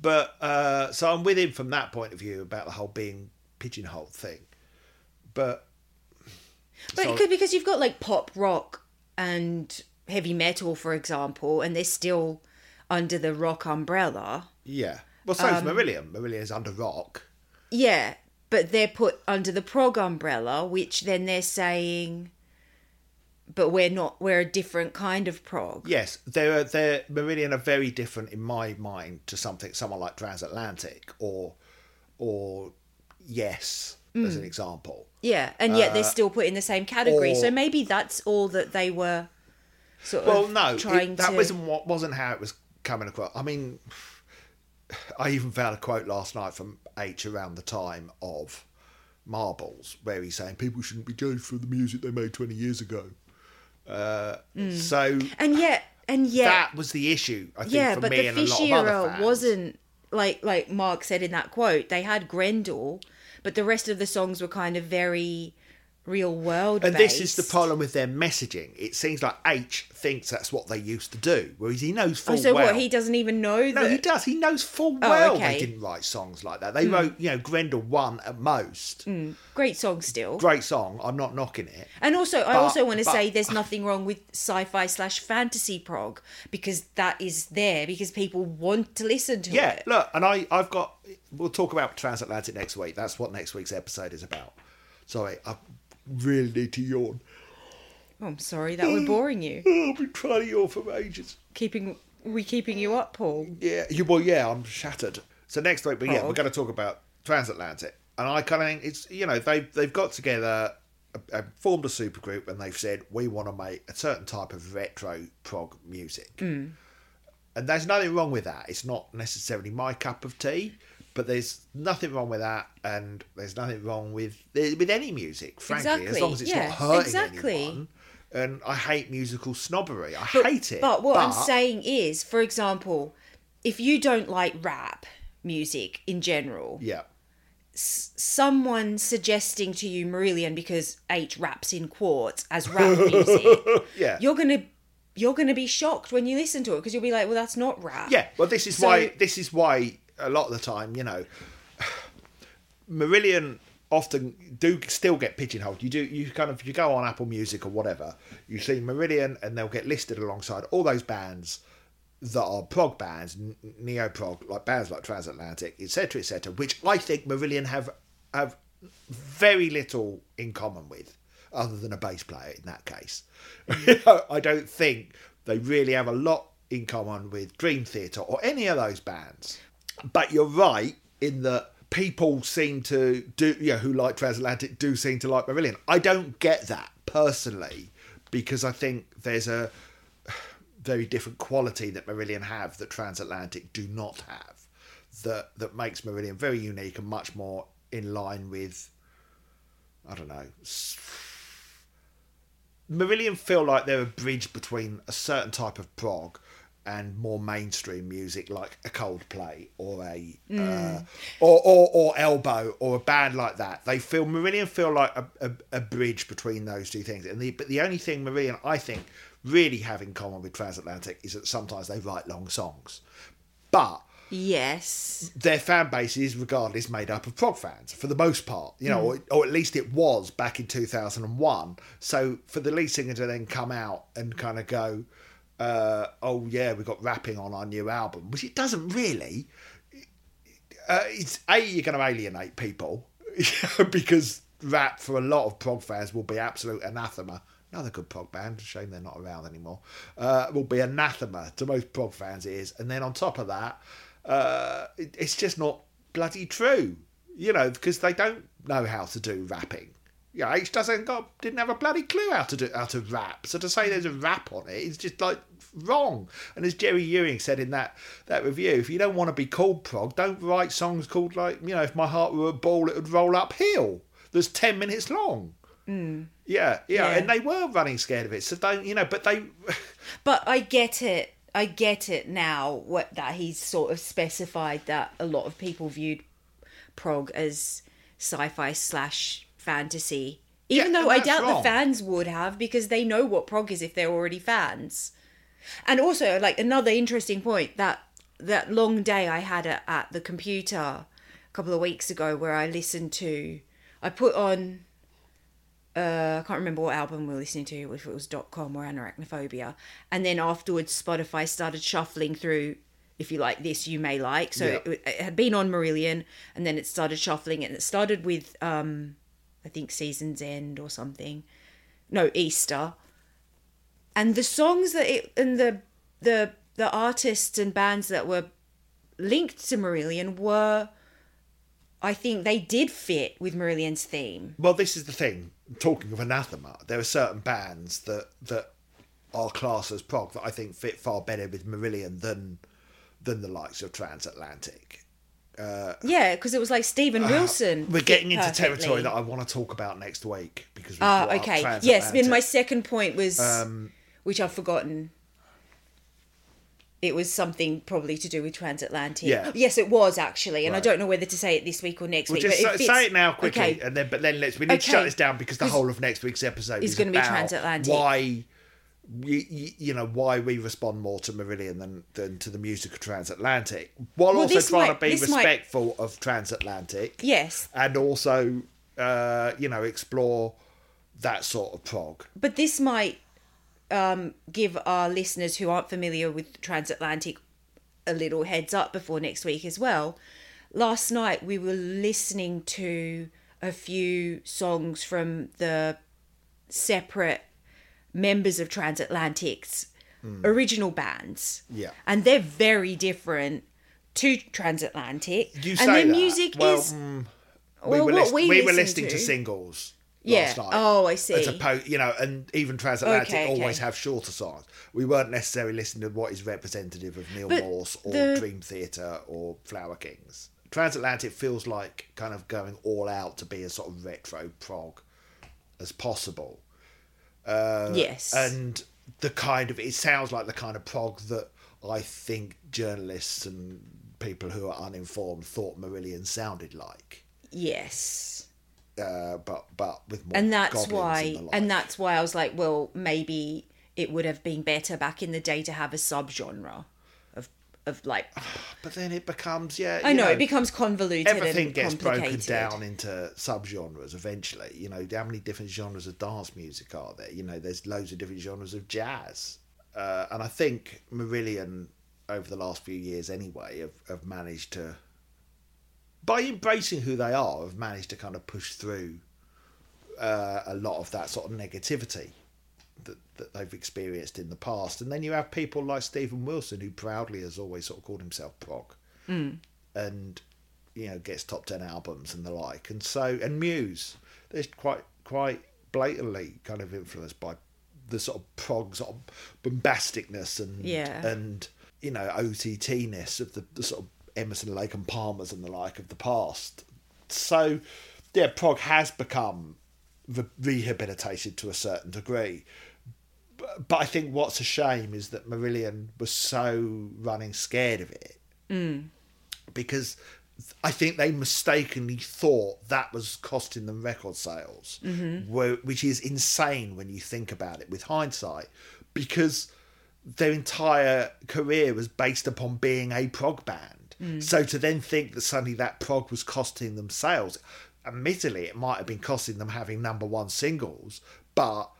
But uh, so I'm with him from that point of view about the whole being pigeonholed thing. But
But
So-
it could because you've got like pop rock and heavy metal, for example, and they're still under the rock umbrella.
yeah, well, so
Um,
Marillion. Marillion's under rock.
Yeah, but they're put under the prog umbrella, which then they're saying, but we're not, we're a different kind of prog.
Yes, they're they're Marillion are very different in my mind to something someone like Transatlantic or or Yes
Mm.
as an example.
Yeah, and yet they're still put in the same category.
Uh, or-
so maybe that's all that they were sort
Well,
of
no,
trying
it, that
to.
wasn't what wasn't how it was coming across. I mean, I even found a quote last night from H around the time of Marbles, where he's saying people shouldn't be judged for the music they made twenty years ago. Uh,
Mm.
So
and yet, and yet,
that was the issue. I think
yeah,
for
but
me
the
and a lot
fish
of other fans.
wasn't like like Mark said in that quote. They had Grendel, but the rest of the songs were kind of very real world.
And this is the problem with their messaging. It seems like H thinks that's what they used to do, whereas he knows oh, full
Oh, so
well.
what? He doesn't even know
No,
that.
he does. He knows full
Oh,
well
okay.
They didn't write songs like that. They hmm. wrote, you know, Grendel one at most. Hmm.
Great song still.
Great song. I'm not knocking it.
And also, I also want to
but-
say there's <laughs> nothing wrong with sci-fi slash fantasy prog because that is there because people want to listen to
Yeah,
it.
Yeah, look, and I, I've got. We'll talk about transatlantic next week. That's what next week's episode is about. Sorry, I really need to yawn.
Oh, I'm sorry that we're boring you.
Oh, I've been trying to yawn for ages.
Keeping we keeping you up, Paul.
Yeah, you, well, yeah, I'm shattered. So next week, but yeah,
Oh.
we're going to talk about transatlantic, and I kind of think it's you know they've they've got together, uh, formed a supergroup, and they've said we want to make a certain type of retro prog music,
Hmm.
and there's nothing wrong with that. It's not necessarily my cup of tea. But there's nothing wrong with that, and there's nothing wrong with with any music, frankly, as long as it's
yeah,
not hurting
exactly.
anyone. And I hate musical snobbery. I
But,
hate it.
But what I'm saying is, for example, if you don't like rap music in general,
yeah,
someone suggesting to you Marillion because H raps in quartz as rap music, <laughs>
yeah,
you're gonna you're gonna be shocked when you listen to it because you'll be like, well, that's not rap.
Yeah, well, this is
So-
why. This is why a lot of the time, you know, <sighs> Marillion often do still get pigeonholed. You do you kind of you go on Apple Music or whatever, you see Marillion, and they'll get listed alongside all those bands that are prog bands, neo prog, like bands like Transatlantic, etc., etc., which I think Marillion have have very little in common with, other than a bass player in that case. Mm. <laughs> I don't think they really have a lot in common with Dream Theater or any of those bands. But you're right in that people seem to do, you know, who like Transatlantic do seem to like Marillion. I don't get that personally because I think there's a very different quality that Marillion have that Transatlantic do not have. That that makes Marillion very unique and much more in line with I don't know. Marillion feel like they're a bridge between a certain type of prog and more mainstream music like a Coldplay or a
Mm.
uh, or, or or Elbow or a band like that. They feel Marillion feel like a, a, a bridge between those two things. And the but the only thing Marillion I think really have in common with Transatlantic is that sometimes they write long songs, but
Yes.
their fan base is regardless made up of prog fans for the most part you know or, or at least it was back in 2001 so for the lead singer to then come out and kind of go uh, oh yeah we got rapping on our new album which it doesn't really. Uh, it's a you're going to alienate people <laughs> because rap for a lot of prog fans will be absolute anathema. Another good prog band shame they're not around anymore uh, will be anathema to most prog fans it is. And then on top of that uh, it, it's just not bloody true you know because they don't know how to do rapping yeah, H doesn't got didn't have a bloody clue how to do how to rap. So to say hmm. there's a rap on it is just like wrong. And as Jerry Ewing said in that that review, if you don't want to be called prog, don't write songs called like you know, if my heart were a ball, it would roll uphill. That's ten minutes long. Hmm. Yeah, yeah,
Yeah.
and they were running scared of it. So don't you know? But they, <laughs>
But I get it. I get it now. What that he's sort of specified that a lot of people viewed prog as sci-fi slash fantasy. Even
Yeah,
though I doubt
wrong.
the fans would have because they know what prog is if they're already fans. And also, like another interesting point that that long day I had at, at the computer a couple of weeks ago, where I listened to, I put on uh, I can't remember what album we were listening to, if it was Dot .com or Anoraknophobia. And then afterwards, Spotify started shuffling through, if you like this, you may like. So
Yeah.
it, it had been on Marillion, and then it started shuffling, and it started with, um, I think, Season's End or something. No, Easter. And the songs that it, and the, the, the artists and bands that were linked to Marillion were, I think they did fit with Marillion's theme.
well, this is the thing. Talking of anathema, there are certain bands that that are classed as prog that I think fit far better with Marillion than than the likes of Transatlantic.
Yeah, because it was like Steven Wilson.
Uh, We're getting into
perfectly.
territory that I want to talk about next week because
Ah,
up
okay. Yes, then my second point was,
Um,
which I've forgotten. It was something probably to do with transatlantic.
Yeah.
Yes, it was actually, and I don't know whether to say it this week or next
We'll
week.
just
but
say,
it
say it now quickly,
Okay.
and then but then let's we need to shut this down because the whole of next week's episode is
gonna be transatlantic.
Why, you, you know, why we respond more to Marillion than than to the music of Transatlantic, while
Well,
also trying
might-
to be
this might-
respectful of Transatlantic.
Yes,
and also uh, you know explore that sort of prog.
but this might um, give our listeners who aren't familiar with transatlantic a little heads up before next week as well. Last night we were listening to a few songs from the separate members of Transatlantic's hmm. original bands.
Yeah.
And they're very different to Transatlantic.
You
and
say
their
that.
music
Well,
is hmm.
we
well,
were,
what
list-
we
we were listening to,
to-
singles.
Yeah. Oh, I see.
As opposed, you know, and even Transatlantic
Okay, okay.
always have shorter songs. We weren't necessarily listening to what is representative of Neal
But
Morse or
the-
Dream Theater or Flower Kings. Transatlantic feels like kind of going all out to be as sort of retro prog as possible.
Yes.
and the kind of it sounds like the kind of prog that I think journalists and people who are uninformed thought Marillion sounded like,
yes.
uh, but but with more
and that's why
and,
and that's why I was like, well, maybe it would have been better back in the day to have a subgenre of like
but then it becomes yeah.
I
you
know, it becomes convoluted
everything
and
gets broken down into subgenres eventually. You know, how many different genres of dance music are there? You know, there's loads of different genres of jazz. Uh, and I think Marillion, over the last few years anyway, have, have managed to, by embracing who they are, have managed to kind of push through uh, a lot of that sort of negativity that, that they've experienced in the past. And then you have people like Steven Wilson, who proudly has always sort of called himself prog mm. and you know gets top 10 albums and the like and so and muse they're quite quite blatantly kind of influenced by the sort of prog sort of bombasticness and
Yeah.
and you know OTT-ness of the, the sort of Emerson Lake and Palmers and the like of the past so yeah prog has become re- rehabilitated to a certain degree but, but I think what's a shame is that Marillion was so running scared of it. Mm. Because I think they mistakenly thought that was costing them record sales, mm-hmm. where, which is insane when you think about it with hindsight, because their entire career was based upon being a prog band. Mm. So to then think that suddenly that prog was costing them sales, admittedly, it might have been costing them having number one singles, but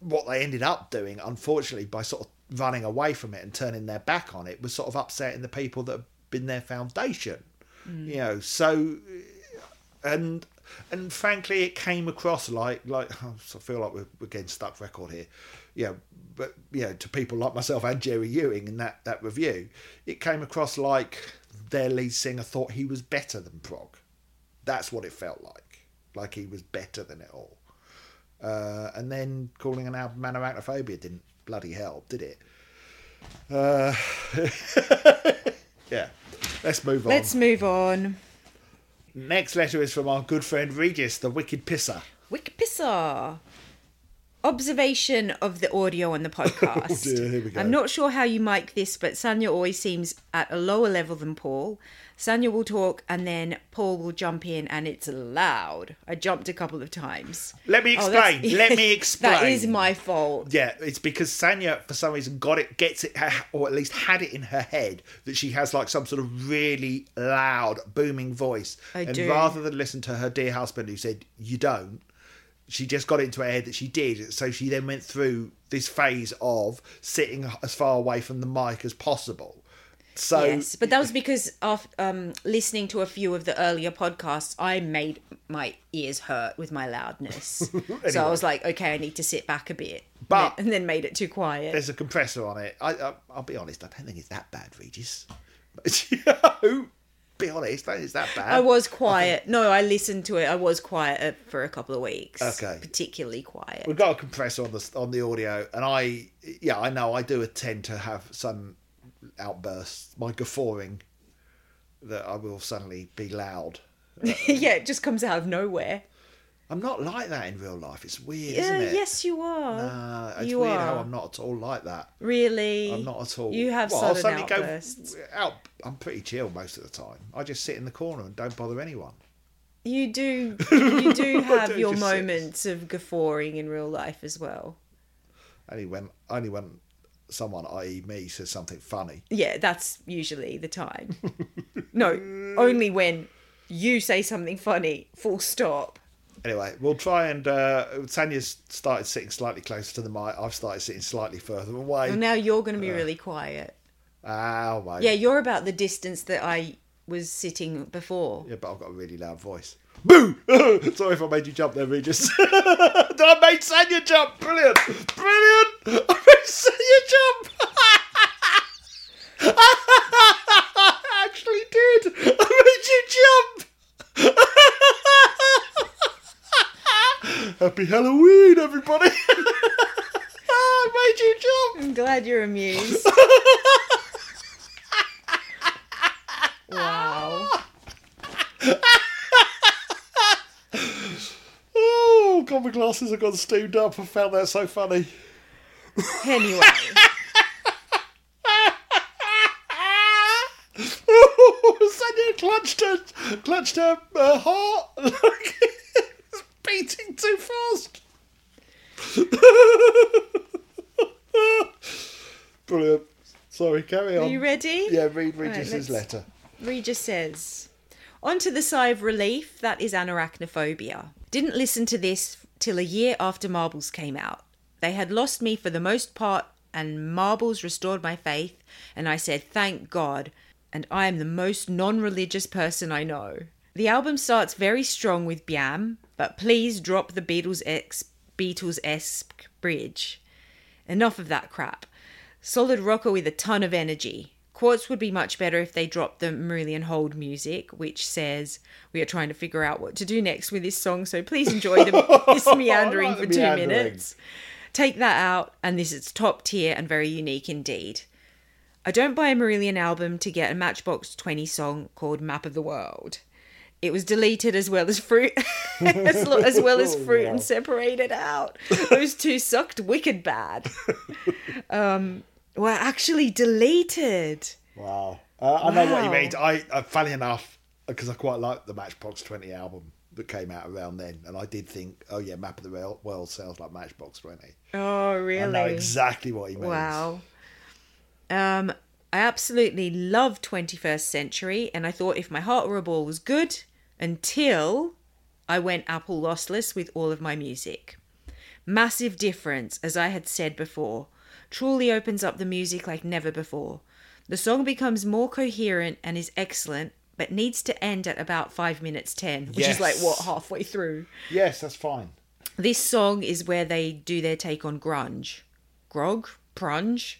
what they ended up doing, unfortunately, by sort of running away from it and turning their back on it, was sort of upsetting the people that have been their foundation. Mm. You know, so and and frankly, it came across like like <laughs> I feel like we're, we're getting stuck record here. Yeah, but you know, to people like myself and Jerry Ewing in that that review, it came across like their lead singer thought he was better than Prog. That's what it felt like, like he was better than it all. Uh, and then calling an album Anoraknophobia didn't bloody help, did it? Uh, <laughs> yeah. Let's move on.
Let's move on.
Next letter is from our good friend Regis, the wicked pisser.
Wicked pisser. Observation of the audio on the podcast. <laughs>
Oh dear, here we go.
I'm not sure how you mic this, but Sanya always seems at a lower level than Paul. Sanya will talk and then Paul will jump in and it's loud. I jumped a couple of times.
Let me
Oh,
explain. <laughs> Let me explain.
That is my fault.
Yeah, it's because Sanya, for some reason, got it, gets it, or at least had it in her head that she has like some sort of really loud, booming voice.
I
and
do.
rather than listen to her dear husband who said, You don't, she just got it into her head that she did. So she then went through this phase of sitting as far away from the mic as possible. So,
yes, but that was because of um, listening to a few of the earlier podcasts, I made my ears hurt with my loudness. <laughs> So I was like, okay, I need to sit back a bit.
But- <laughs>
and then made it too quiet.
there's a compressor on it. I, I, I'll be honest, I don't think it's that bad, Regis. But, you know, be honest, I it's that bad.
I was quiet. No, I listened to it. I was quiet for a couple of weeks.
Okay.
Particularly quiet.
We've got a compressor on the on the audio, and I yeah I know I do tend to have some outbursts, my guffawing, that I will suddenly be loud. <laughs>
yeah, it just comes out of nowhere.
I'm not like that in real life. It's weird,
Yeah,
isn't it?
yes, you are.
Uh, it's
you
weird
are.
how I'm not at all like that.
Really?
I'm not at all.
You have
well, I'll
sudden
suddenly
outbursts.
go out. I'm pretty chill most of the time. I just sit in the corner and don't bother anyone.
You do. <laughs> You do have
do
your
sit.
moments of guffawing in real life as well.
Only when only when someone, i.e., me, says something funny.
Yeah, that's usually the time. no, only when you say something funny. Full stop.
Anyway, we'll try and uh, Tanya's started sitting slightly closer to the mic. I've started sitting slightly further away.
Well, now you're going to be really quiet.
Ow, mate.
Yeah, you're about the distance that I was sitting before.
Yeah, but I've got a really loud voice. Boo! <laughs> Sorry if I made you jump there, Regis. <laughs> Did I make Sanya jump? Brilliant! Brilliant! I made Sanya jump! <laughs> I actually did! I made you jump! Happy Halloween, everybody! I made you jump!
I'm glad you're amused. wow.
Oh, God, my glasses have gone steamed up. I found that so funny.
Anyway, <laughs>
Sanya clutched her, clutched her uh, heart. <laughs> it's beating too fast. <laughs> Brilliant. Sorry, carry on.
are you ready?
Yeah, read Regis's
let's-
letter.
Regis says, On to the sigh of relief, that is Anoraknophobia. Didn't listen to this till a year after Marbles came out. They had lost me for the most part, and Marbles restored my faith, and I said, Thank God, and I am the most non religious person I know. The album starts very strong with Biam, but please drop the Beatles ex Beatles esque bridge. Enough of that crap. Solid rocker with a ton of energy. Quartz would be much better if they dropped the Marillion Hold music, which says we are trying to figure out what to do next with this song, so please enjoy the, this <laughs> meandering for two
meandering.
minutes. Take that out, and this is top tier and very unique indeed. I don't buy a Marillion album to get a Matchbox 20 song called Map of the World. It was deleted as well as fruit, <laughs> as, lo- as well as <laughs> fruit,
Wow.
and separated out. Those two sucked wicked bad. Um, were actually deleted.
Wow. Uh, I know what you
Wow.
mean. I, uh, funny enough, because I quite like the Matchbox 20 album that came out around then, and I did think, oh yeah, Map of the World, world sounds like Matchbox 20.
Oh,
I
really?
know exactly what he means.
Wow. Um, I absolutely love 21st Century, and I thought If My Heart Were a Ball was good until I went Apple lossless with all of my music. Massive difference, as I had said before. Truly opens up the music like never before. The song becomes more coherent and is excellent, but needs to end at about 5 minutes 10, which is like what, halfway through.
Yes, that's fine.
This song is where they do their take on grunge. Grog? Prunge?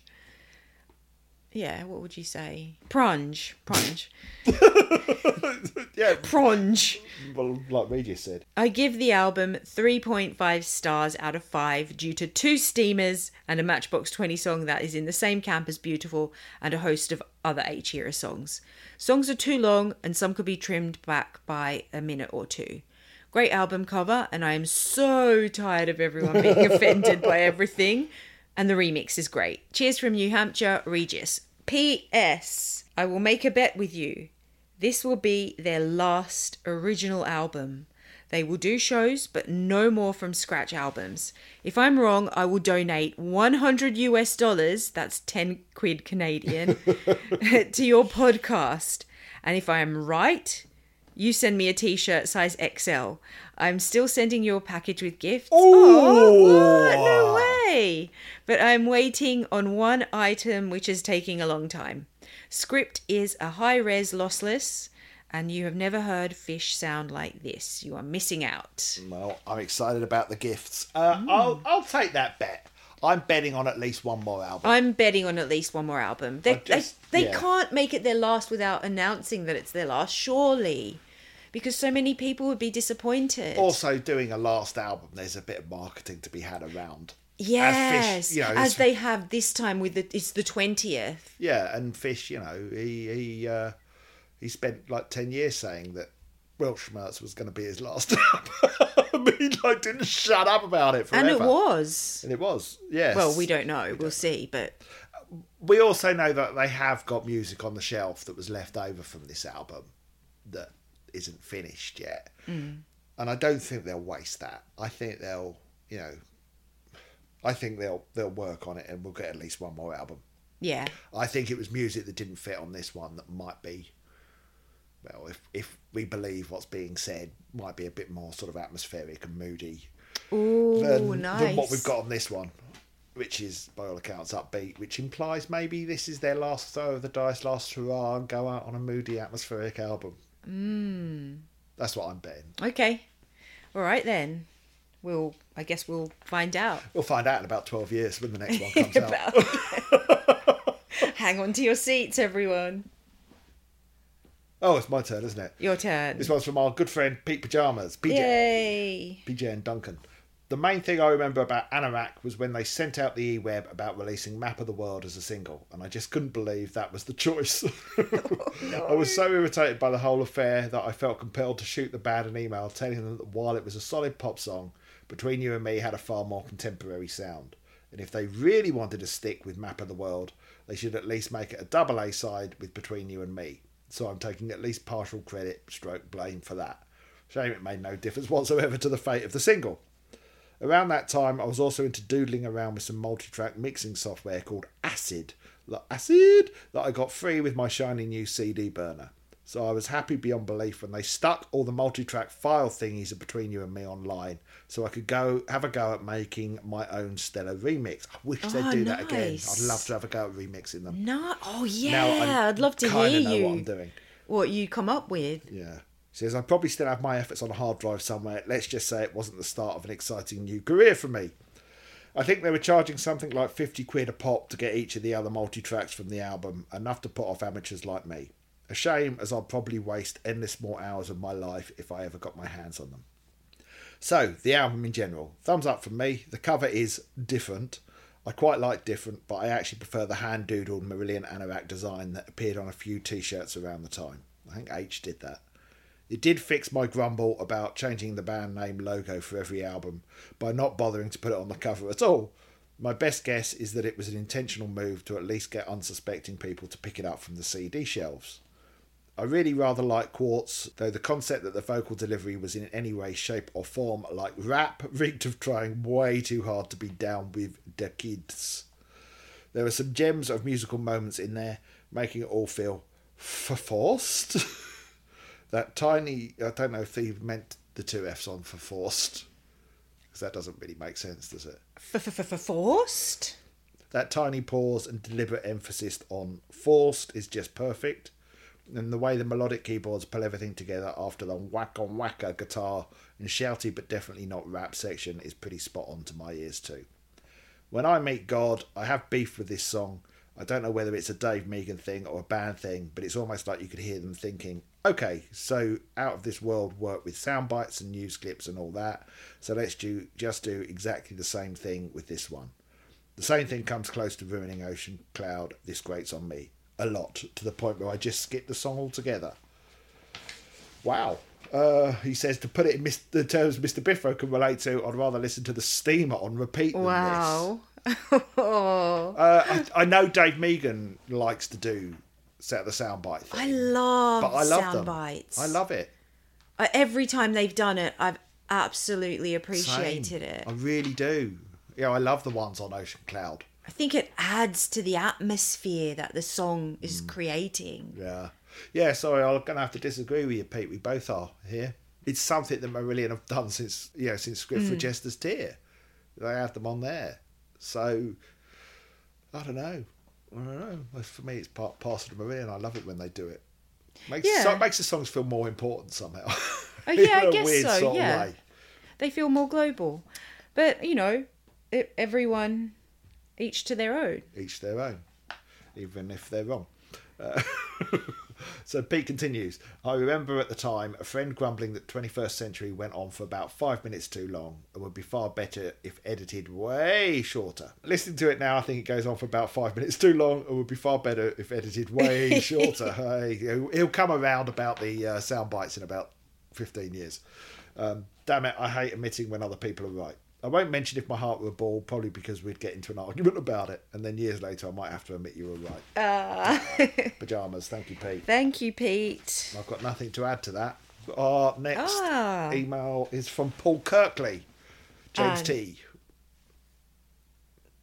Yeah, what would you say? Prunge. Prunge. <laughs>
Yeah,
Prunge.
well, like Regis said.
I give the album 3.5 stars out of 5 due to two steamers and a Matchbox 20 song that is in the same camp as Beautiful and a host of other H era songs. Songs are too long and some could be trimmed back by a minute or two. Great album cover, and I am so tired of everyone being <laughs> offended by everything. And the remix is great. Cheers from New Hampshire, Regis. P.S. I will make a bet with you. This will be their last original album. They will do shows, but no more from scratch albums. If I'm wrong, I will donate 100 US dollars, that's 10 quid Canadian, <laughs> to your podcast. And if I am right, you send me a t shirt size XL. I'm still sending you a package with gifts. Oh, what? No way. But I'm waiting on one item which is taking a long time. Script is a high res lossless, and you have never heard fish sound like this. You are missing out.
Well, I'm excited about the gifts. Uh, I'll, I'll take that bet. I'm betting on at least one more album.
I'm betting on at least one more album. They,
just-
they, they
yeah.
can't make it their last without announcing that it's their last, surely. Because so many people would be disappointed.
also, doing a last album, there's a bit of marketing to be had around.
Yes,
Fish, you know,
as they have this time with the it's the twentieth.
Yeah, and Fish, you know, he he uh, he spent like ten years saying that Welsh Weltschmerz was going to be his last <laughs> album. he like didn't shut up about it forever.
And it was.
And it was. Yes.
Well, we don't know. We'll see. But
We also know that they have got music on the shelf that was left over from this album that isn't finished yet.
Mm.
And I don't think they'll waste that. I think they'll, you know, I think they'll they'll work on it and we'll get at least one more album.
yeah,
I think it was music that didn't fit on this one that might be, well, if if we believe what's being said, might be a bit more sort of atmospheric and moody
ooh,
than,
nice.
than what we've got on this one, which is by all accounts upbeat, which implies maybe this is their last throw of the dice, last hurrah, and go out on a moody atmospheric album. Mm. That's what I'm betting.
Okay, all right then. We'll. I guess we'll find out.
We'll find out in about twelve years when the next one comes <laughs> out. <laughs>
Hang on to your seats, everyone.
Oh, it's my turn, isn't it?
Your turn.
This one's from our good friend Pete Pajamas, PJ.
Yay!
PJ and Duncan. The main thing I remember about Anorak was when they sent out the e-web about releasing Map of the World as a single, and I just couldn't believe that was the choice. <laughs> Oh, I was so irritated by the whole affair that I felt compelled to shoot the band an email telling them that while it was a solid pop song, Between You and Me had a far more contemporary sound. And if they really wanted to stick with Map of the World, they should at least make it a double A side with Between You and Me. So I'm taking at least partial credit stroke blame for that. Shame it made no difference whatsoever to the fate of the single. Around that time, I was also into doodling around with some multi-track mixing software called Acid, Acid, that I got free with my shiny new CD burner. So I was happy beyond belief when they stuck all the multi-track file thingies between you and me online, so I could go have a go at making my own stellar remix. I wish they'd
Oh,
do that again. I'd love to have a go at remixing them.
No. Oh yeah. I'd love to hear
know
you.
what I'm doing.
What you come up with.
Yeah. Says, I probably still have my efforts on a hard drive somewhere. Let's just say it wasn't the start of an exciting new career for me. I think they were charging something like 50 quid a pop to get each of the other multi tracks from the album, enough to put off amateurs like me. A shame, as I'll probably waste endless more hours of my life if I ever got my hands on them. So, the album in general. Thumbs up from me. The cover is different. I quite like different, but I actually prefer the hand doodled Marillion Anorak design that appeared on a few t shirts around the time. I think H did that. It did fix my grumble about changing the band name logo for every album by not bothering to put it on the cover at all. My best guess is that it was an intentional move to at least get unsuspecting people to pick it up from the CD shelves. I really rather like Quartz, though the concept that the vocal delivery was in any way, shape, or form like rap <laughs> reeked of trying way too hard to be down with the kids. There were some gems of musical moments in there, making it all feel forced. <laughs> that tiny, I don't know if he meant the two F's on for forced, because that doesn't really make sense, does it?
Forced?
That tiny pause and deliberate emphasis on forced is just perfect. And the way the melodic keyboards pull everything together after the whack on whacker guitar and shouty but definitely not rap section is pretty spot on to my ears too. When I meet God, I have beef with this song. I don't know whether it's a Dave Meegan thing or a band thing, but it's almost like you could hear them thinking, okay, so out of this world work with sound bites and news clips and all that, so let's do just do exactly the same thing with this one. The same thing comes close to ruining Ocean Cloud. This grates on me a lot to the point where I just skip the song altogether. Wow. Uh, he says to put it in mis- the terms Mr. Biffo can relate to, I'd rather listen to the steamer on repeat than this.
Wow. oh, <laughs>
Uh, I, I know Dave Meegan likes to do set the soundbite thing,
I love,
but I love
sound
them.
bites.
I love it.
Uh, every time they've done it, I've absolutely
Same.
appreciated it.
I really do. Yeah, I love the ones on Ocean Cloud.
I think it adds to the atmosphere that the song
Mm.
is creating.
Yeah. Yeah, sorry, I'm gonna have to disagree with you, Pete. We both are here. It's something that Marillion have done since you know, since Script for Jester's Tear. They have them on there. So I don't know. I don't know. For me it's part parcel of Marillion. I love it when they do it. Makes
Yeah.
so it makes the songs feel more important somehow. <laughs>
Oh, yeah, I guess so, yeah. They feel more global. But, you know, it, everyone, each to their own.
each their own, even if they're wrong. Uh, <laughs> so Pete continues. I remember at the time a friend grumbling that 21st Century went on for about five minutes too long and would be far better if edited way shorter. Listening to it now, I think it goes on for about five minutes too long and would be far better if edited way <laughs> shorter. Hey, he'll come around about the uh, sound bites in about 15 years. Um, damn it, I hate admitting when other people are right. I won't mention if my heart were a ball, probably because we'd get into an argument about it, and then years later I might have to admit you were right.
Uh, <laughs>
Pajamas, thank you, Pete.
thank you, Pete.
I've got nothing to add to that. Our next
Ah.
email is from Paul Kirkley, James
And-
T.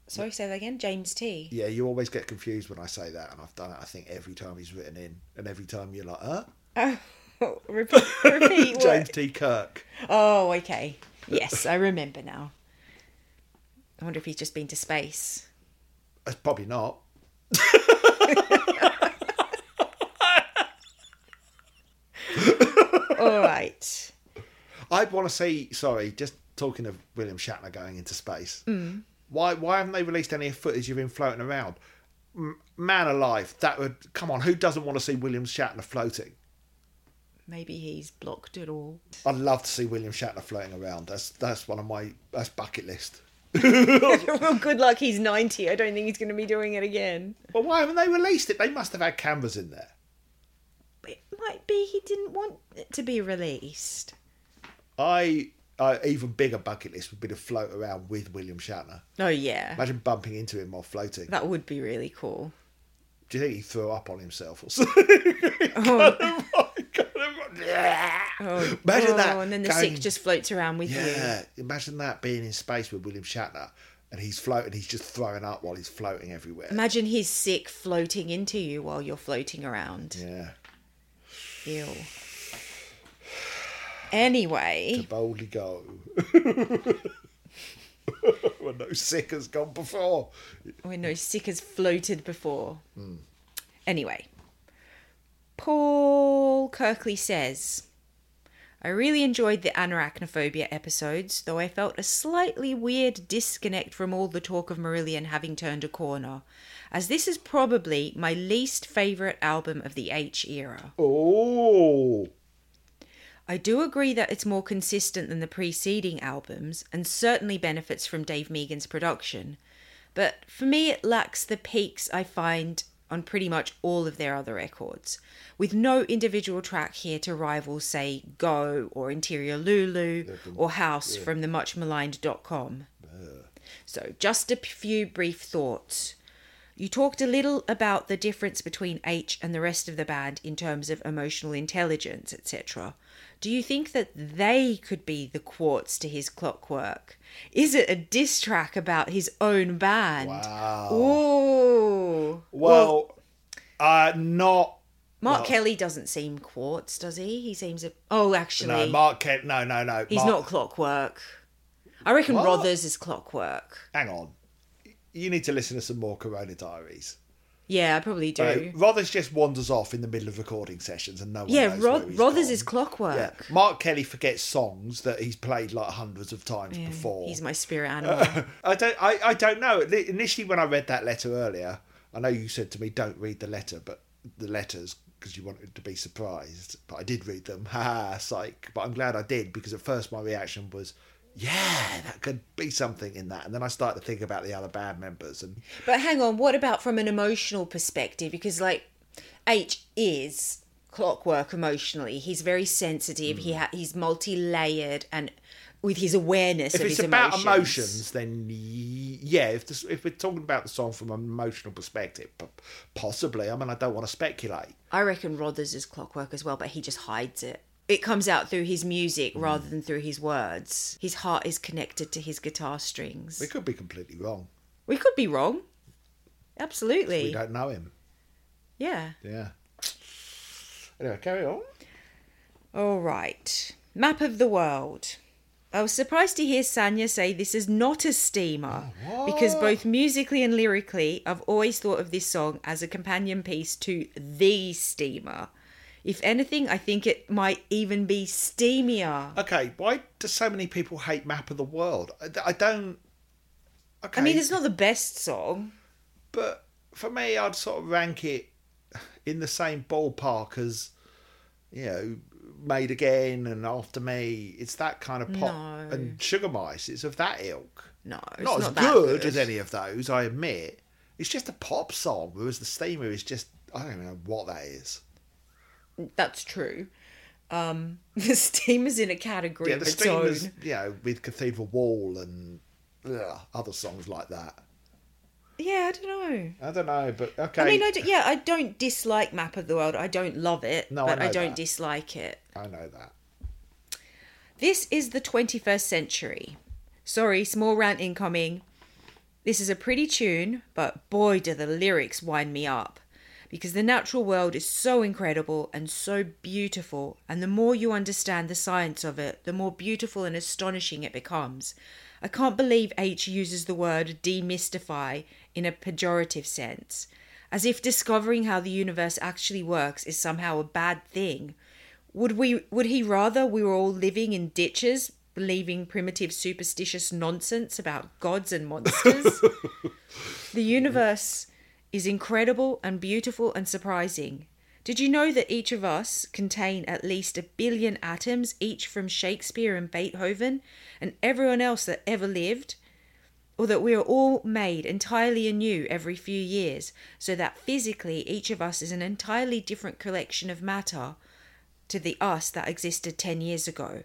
Sorry, say that again. James T.
Yeah, you always get confused when I say that, and I've done it. I think every time he's written in, and every time you're like, "Huh?" <laughs>
Oh, repeat, repeat? <laughs>
James T. Kirk.
Oh, okay. Yes, I remember now. I wonder if he's just been to space.
That's probably not. <laughs>
All right.
I'd want to see. Sorry, just talking of William Shatner going into space.
Mm.
Why? Why haven't they released any footage of him floating around? M- Man alive, that would come on. Who doesn't want to see William Shatner floating?
Maybe he's blocked it all.
I'd love to see William Shatner floating around. That's that's one of my that's bucket list. <laughs>
well, good luck. He's 90. I don't think he's going to be doing it again.
Well, why haven't they released it? They must have had cameras in there.
It might be he didn't want it to be released.
I uh, even bigger bucket list would be to float around with William Shatner.
Oh, yeah.
Imagine bumping into him while floating.
That would be really cool.
Do you think he threw up on himself or <laughs> something? <laughs>
Oh, Oh,
imagine
oh,
that.
And then the
going-
sick just floats around with you.
Yeah, imagine that being in space with William Shatner and he's floating, he's just throwing up while he's floating everywhere.
Imagine his sick floating into you while you're floating around.
Yeah,
Ew.
to
Anyway,
boldly go. <laughs> when no sick has gone before.
when no sick has floated before. Hmm. Anyway, Paul Kirkley says, I really enjoyed the Anoraknophobia episodes, though I felt a slightly weird disconnect from all the talk of Marillion having turned a corner, as this is probably my least favourite album of the H era.
Oh,
I do agree that it's more consistent than the preceding albums and certainly benefits from Dave Meegan's production, but for me it lacks the peaks I find on pretty much all of their other records, with no individual track here to rival, say, Go or Interior Lulu or House from the much maligned.com. So, just a few brief thoughts. You talked a little about the difference between H and the rest of the band in terms of emotional intelligence, etc. Do you think that they could be the quartz to his clockwork? Is it a diss track about his own band?
Wow.
Ooh.
Well, uh, not.
Mark
well-
Kelly doesn't seem quartz, does he? He seems a. Oh, actually,
No, Mark Kent. No, no, no.
he's
Mark-
not clockwork. I reckon
What?
Rothers is clockwork.
Hang on. You need to listen to some more Corona Diaries.
Yeah, I probably do.
Uh, Rothers just wanders off in the middle of recording sessions and no one
yeah,
knows
Roth-
where he's
Rothers
gone.
is clockwork.
Yeah. Mark Kelly forgets songs that he's played like hundreds of times
Yeah,
before.
He's my spirit <laughs> animal.
I don't. I, I don't know. Initially, when I read that letter earlier, I know you said to me, "Don't read the letter," but the letters because you wanted to be surprised. But I did read them. <laughs> Ha, ha, psych. But I'm glad I did because at first my reaction was, "Yeah, that could be something in that." And then I start to think about the other band members, and
But hang on, what about from an emotional perspective? Because like H is clockwork emotionally. He's very sensitive. He hmm. ha- he's multi-layered and with his awareness
if
of
it's
his
about
emotions.
emotions, then yeah. If this, if we're talking about the song from an emotional perspective, possibly. I mean, I don't want to speculate.
I reckon Rothers is clockwork as well, but he just hides it. It comes out through his music
Hmm.
rather than through his words. His heart is connected to his guitar strings.
We could be completely wrong.
We could be wrong. Absolutely.
We don't know him.
Yeah.
Yeah. Anyway, carry on.
All right. Map of the world. I was surprised to hear Sanya say this is not a steamer because both musically and lyrically, I've always thought of this song as a companion piece to The Steamer. If anything, I think it might even be steamier.
Okay, why do so many people hate Map of the World? I, I don't. Okay,
I mean, it's not the best song.
but for me, I'd sort of rank it in the same ballpark as, you know, Made Again and After Me. It's that kind of pop.
No.
And Sugar Mice, it's of that ilk.
No, it's
not,
not,
as
that
good, as any of those, I admit. It's just a pop song, whereas the Steamer is just. I don't even know what that is.
That's true. Um, <laughs> the steam is in a category
Yeah,
of its own.
you know, with Cathedral Wall and ugh, other songs like that.
Yeah, I don't know.
I don't know, but okay.
I mean, I d- yeah, I don't dislike Map of the World. I don't love it,
No,
but I,
know
don't
that.
dislike it.
I know that.
This is the 21st century. Sorry, small rant incoming. This is a pretty tune, but boy, do the lyrics wind me up. Because the natural world is so incredible and so beautiful, and the more you understand the science of it, the more beautiful and astonishing it becomes. I can't believe H uses the word demystify in a pejorative sense, as if discovering how the universe actually works is somehow a bad thing. Would we would he rather we were all living in ditches believing primitive superstitious nonsense about gods and monsters? <laughs> the universe is incredible and beautiful and surprising. Did you know that each of us contain at least a billion atoms, each from Shakespeare and Beethoven and everyone else that ever lived? Or that we are all made entirely anew every few years, so that physically each of us is an entirely different collection of matter to the us that existed 10 years ago.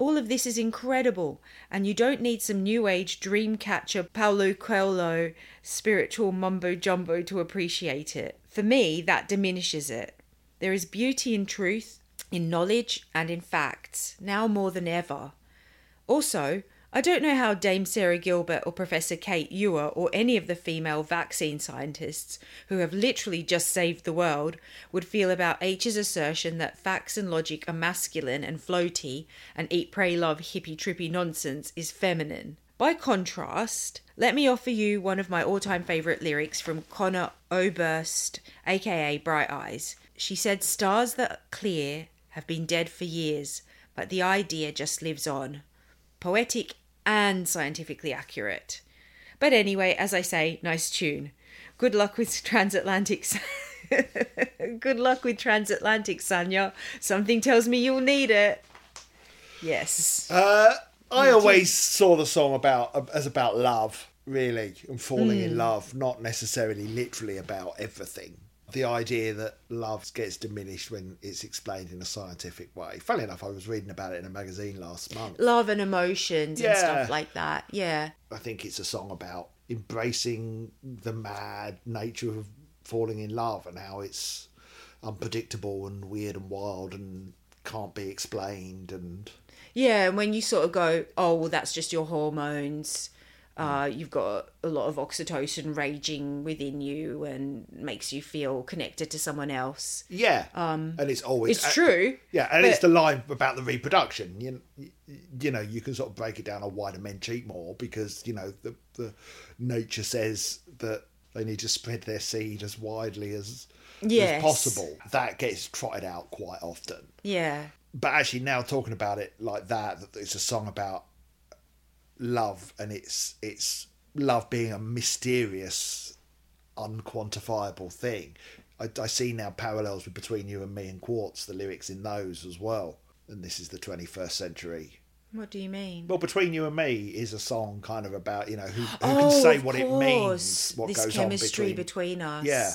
All of this is incredible, and you don't need some new age dream catcher Paulo Coelho spiritual mumbo jumbo to appreciate it. For me, that diminishes it. There is beauty in truth, in knowledge, and in facts, now more than ever. Also, I don't know how Dame Sarah Gilbert or Professor Kate Ewer or any of the female vaccine scientists who have literally just saved the world would feel about H's assertion that facts and logic are masculine and floaty and eat, pray, love, hippy trippy nonsense is feminine. By contrast, let me offer you one of my all time favourite lyrics from Conor Oberst, aka Bright Eyes. She said, Stars that are clear have been dead for years, but the idea just lives on poetic and scientifically accurate. But anyway, as I say, nice tune. Good luck with <laughs> transatlantic. <laughs> Good luck with transatlantic, Sanya. Something tells me you'll need it. Yes.
Uh, I always saw the song about as about love, really, and falling in love, not necessarily literally about everything. The idea that love gets diminished when it's explained in a scientific way. Funny enough, I was reading about it in a magazine last month.
Love and emotions and stuff like that. Yeah.
I think it's a song about embracing the mad nature of falling in love and how it's unpredictable and weird and wild and can't be explained and
Yeah, and when you sort of go, oh, well, that's just your hormones. Uh, you've got a lot of oxytocin raging within you and makes you feel connected to someone else.
yeah um and it's always
It's true.
yeah and it's the line about the reproduction you, you know you can sort of break it down on why do men cheat more because you know the, the nature says that they need to spread their seed as widely as,
Yes.
as possible that gets trotted out quite often
Yeah.
but actually now talking about it like that that it's a song about love and it's it's love being a mysterious unquantifiable thing I, I see now parallels between you and me and quartz the lyrics in those as well and this is the 21st century
What do you mean?
well between you and me is a song kind of about you know who, who
oh,
can say what it means what
this
goes
chemistry
on between,
between us.
Yeah.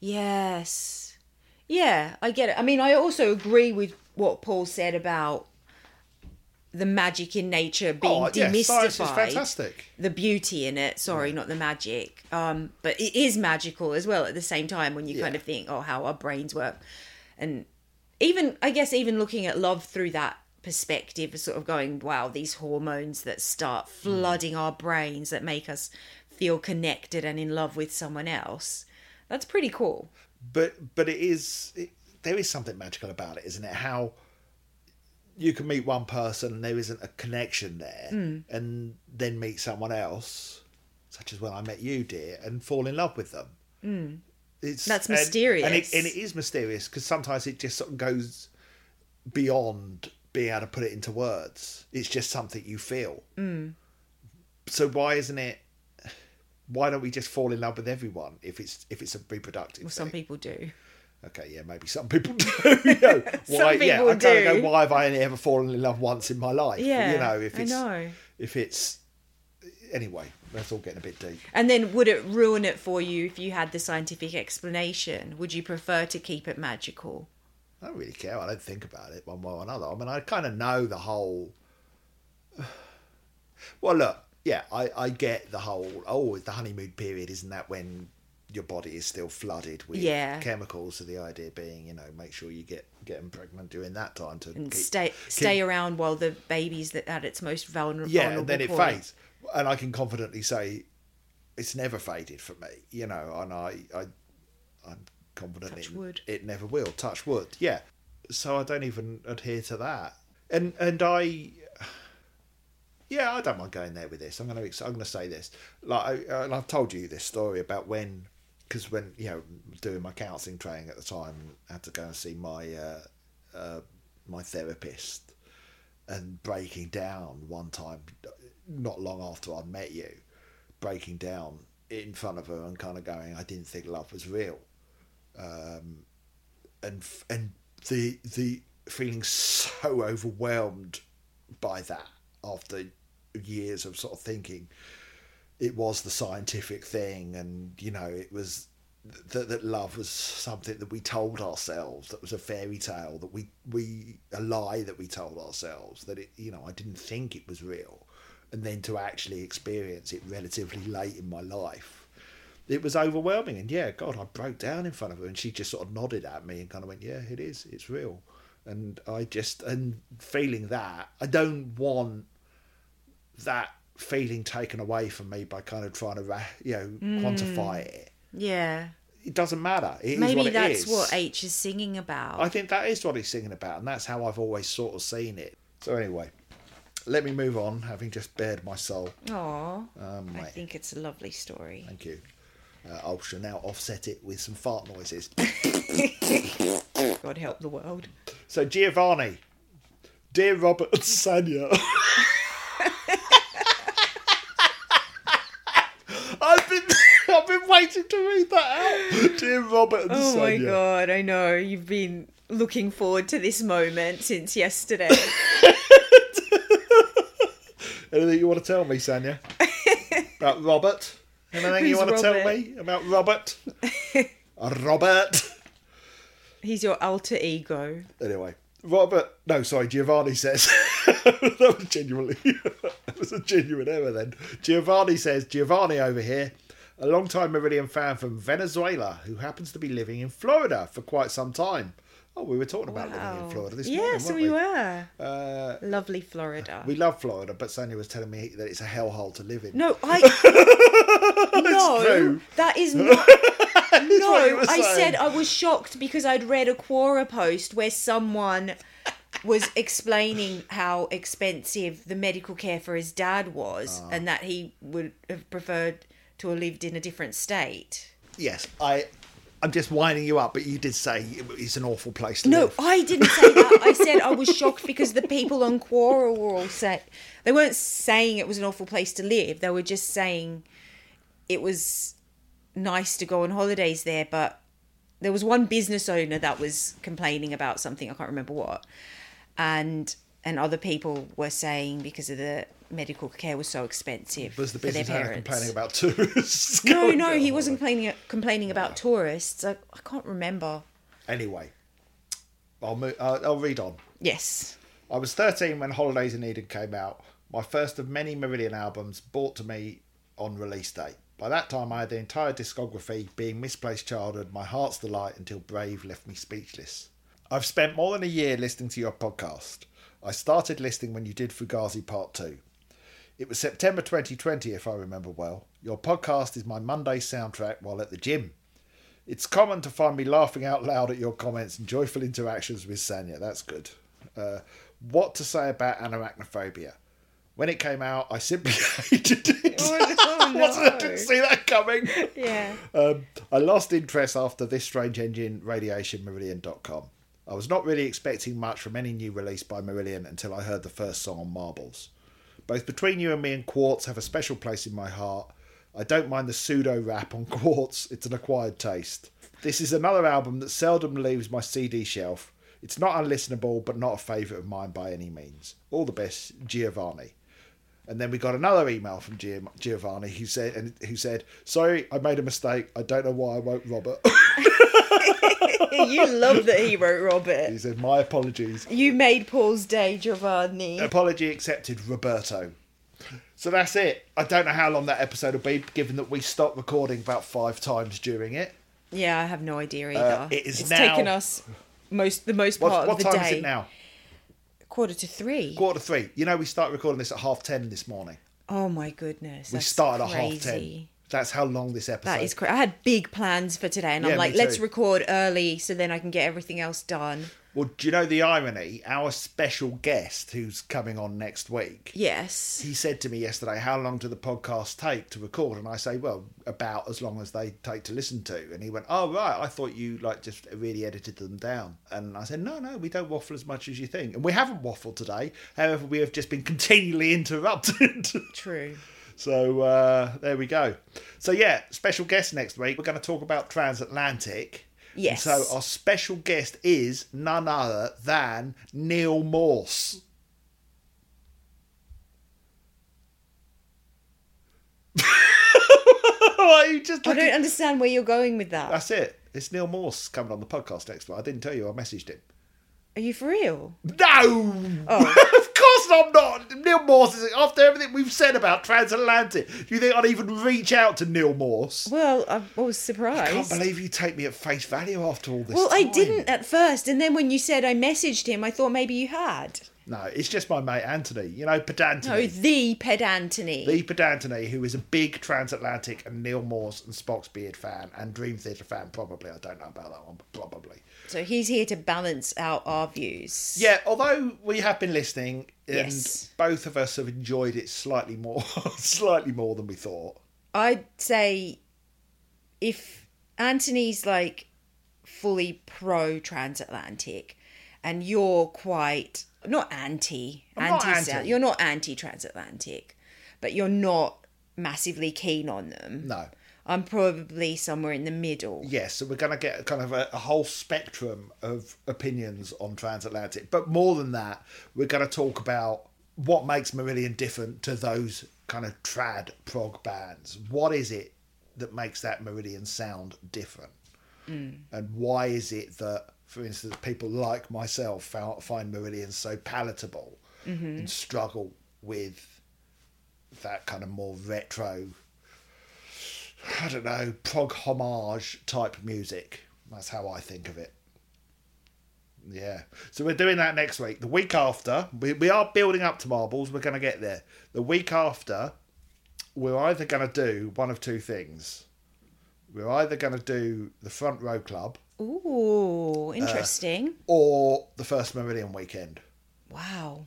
Yes. Yeah, I get it. I mean, I also agree with what Paul said about the magic in nature being
oh yeah
demystified.
fantastic.
The beauty in it. Sorry not the magic. Um but it is magical as well at the same time when you kind of think oh how our brains work. And even i guess even looking at love through that perspective sort of going wow these hormones that start flooding our brains that make us feel connected and in love with someone else that's pretty cool.
But but it is it, there is something magical about it isn't it? How you can meet one person and there isn't a connection there
Hmm.
and then meet someone else such as when i met you dear and fall in love with them it's
Hmm. That's
and- and,
mysterious.
it, and it is mysterious because sometimes it just sort of goes beyond being able to put it into words it's just something you feel
Hmm.
so why isn't it why don't we just fall in love with everyone if it's if it's a reproductive
well some people do
Okay, yeah, maybe some people <laughs> do. You know, <laughs> why, yeah, I kind of go, why have I only ever fallen in love once in my life?
yeah
you know, if
i
it's
know
if it's anyway, that's all getting a bit deep.
And then would it ruin it for you if you had the scientific explanation? Would you prefer to keep it magical?
I don't really care. I don't think about it one way or another. I mean, I kind of know the whole. <sighs> Well, look, yeah, I, I get the whole. Oh, the honeymoon period, isn't that when your body is still flooded with
Yeah.
chemicals? So the idea being, you know, make sure you get get them pregnant during that time to
And
keep-
stay stay around while the baby's at its most vulnerable.
yeah, and then it
point.
fades. And I can confidently say it's never faded for me, you know, and I, I I'm confident
Touch
it,
wood.
it never will. Touch wood, yeah. So I don't even adhere to that, and and I, yeah, I don't mind going there with this. I'm gonna I'm gonna say this, like, I, and I've told you this story about when, because when you know doing my counselling training at the time, I had to go and see my uh, uh, my therapist and breaking down one time, not long after I'd met you, breaking down in front of her and kind of going, I didn't think love was real, um, and and the the feeling so overwhelmed by that after years of sort of thinking it was the scientific thing and you know it was that, that love was something that we told ourselves. That was a fairy tale that we we a lie that we told ourselves that it you know I didn't think it was real. And then to actually experience it relatively late in my life it was overwhelming. And yeah god I broke down in front of her and she just sort of nodded at me and kind of went yeah it is. It's real. And I just and feeling that I don't want that feeling taken away from me by kind of trying to you know quantify it
Yeah.
it doesn't matter It is
Maybe
what
that's
is.
what H is singing about.
I think that is what he's singing about, and that's how I've always sort of seen it. So anyway, let me move on, having just bared my soul.
Aw.
Um,
I think it's a lovely story.
thank you. Uh, I shall now offset it with some fart noises. <laughs>
God help the world.
So Giovanni, dear Robert and Sanya. <laughs> I've been I've been waiting to read that out. <laughs> Dear Robert and
Oh my god, I know. You've been looking forward to this moment since yesterday. <laughs>
Anything you want to tell me, Sanya? <laughs> About Robert. Anything you
Who's
want to tell
Robert?
me about Robert? Robert.
He's your alter ego.
Anyway, Robert. No, sorry, Giovanni says. that was genuinely. that was a genuine error then. Giovanni says, Giovanni over here, a long-time Marillion fan from Venezuela who happens to be living in Florida for quite some time. Oh, we were talking about living in Florida this morning,
Yes, we
we?
were.
Uh,
Lovely Florida.
we love Florida, but Sanya was telling me that it's a hellhole to live in.
no, <laughs> I. no,
true.
that is <laughs> not. No, I
saying.
said I was shocked because I'd read a Quora post where someone was explaining how expensive the medical care for his dad was
Ah.
and that he would have preferred to have lived in a different state.
Yes, I. I'm just winding you up, but you did say it's an awful place to
No,
live.
No, I didn't say that. I <laughs> said I was shocked because the people on Quora were all say they weren't saying it was an awful place to live. They were just saying it was nice to go on holidays there, but there was one business owner that was complaining about something I can't remember what, and and other people were saying because of the medical care was so expensive
Was the
for their parents.
complaining about tourists? <laughs>
no, no, he wasn't complaining complaining about tourists. I, I can't remember.
Anyway, I'll, move, I'll, uh, I'll read on.
Yes.
I was 13 when Holidays in Eden came out, my first of many Marillion albums bought to me on release date. By that time, I had the entire discography, being Misplaced Childhood, My Heart's Delight, until Brave left me speechless. I've spent more than a year listening to your podcast. I started listening when you did Fugazi Part 2. It was September 2020, if I remember well. Your podcast is my Monday soundtrack while at the gym. It's common to find me laughing out loud at your comments and joyful interactions with Sanya. That's good. Uh, what to say about Anoraknophobia? When it came out, I simply <laughs> hated it.
Oh, no. <laughs>
I didn't see that coming.
Yeah.
Um, I lost interest after this strange engine, Radiation marillion.com. I was not really expecting much from any new release by Marillion until I heard the first song on Marbles. Both Between You and Me and Quartz have a special place in my heart. I don't mind the pseudo rap on <laughs> Quartz, it's an acquired taste. This is another album that seldom leaves my CD shelf. It's not unlistenable, but not a favourite of mine by any means. All the best, Giovanni. And then we got another email from Giovanni who said, and who said, "Sorry, I made a mistake. I don't know why I wrote Robert." <laughs> <laughs>
you love that he wrote Robert.
he said, "My apologies.
You made Paul's day, Giovanni.
Apology accepted, Roberto." So that's it. I don't know how long that episode will be, given that we stopped recording about five times during it.
Yeah, I have no idea either.
Uh, it is
it's
now-
taken us most the most part
what
of the
time
day.
is it now?
Quarter to three.
Quarter to three. You know, we start recording this at half ten this morning.
oh my goodness.
We started at half ten. That's how long this episode.
That is crazy. I had big plans for today, and
Yeah,
I'm like, let's record early so then I can get everything else done.
Well, do you know the irony? Our special guest, who's coming on next week,
Yes.
he said to me yesterday, "How long do the podcasts take to record?" And I say, "Well, about as long as they take to listen to." And he went, "Oh right, I thought you like just really edited them down." And I said, "No, no, we don't waffle as much as you think, and we haven't waffled today. However, we have just been <laughs> continually interrupted."
True.
So uh, there we go. So yeah, special guest next week. We're going to talk about transatlantic.
Yes.
And so our special guest is none other than Neal Morse. <laughs> You just
I don't understand where you're going with that.
That's it. It's Neal Morse coming on the podcast next week. I didn't tell you. I messaged him.
Are you for real?
No,
Oh. <laughs>
course I'm not. Neal Morse is after everything we've said about transatlantic. Do you think I'd even reach out to Neal Morse?
Well, I, I was
I
surprised.
can't believe you take me at face value after all this.
well, I didn't at first, and then when you said I messaged him, I thought maybe you had.
No, it's just my mate Anthony. You know,
No,
Pedantony.
the pedantony.
The Pedantony, who is a big transatlantic and Neal Morse and Spock's Beard fan and Dream Theater fan, probably. I don't know about that one, but probably.
So he's here to balance out our views.
Yeah, although we have been listening and
Yes.
both of us have enjoyed it slightly more, <laughs> slightly more than we thought.
I'd say if Anthony's like fully pro transatlantic and you're quite not anti anti
anti.
you're not anti transatlantic, but you're not massively keen on them.
No.
I'm probably somewhere in the middle.
Yes, so we're going to get kind of a, a whole spectrum of opinions on transatlantic. But more than that, we're going to talk about what makes Marillion different to those kind of trad prog bands. What is it that makes that Marillion sound different? Mm. And why is it that, for instance, people like myself find Marillion so palatable mm-hmm. and struggle with that kind of more retro, I don't know, prog homage type music? That's how I think of it. Yeah. So we're doing that next week. The week after, we, we are building up to marbles. We're going to get there. The week after, we're either going to do one of two things. We're either going to do the Front Row Club
Ooh, interesting.
Uh, or the first Marillion weekend
wow.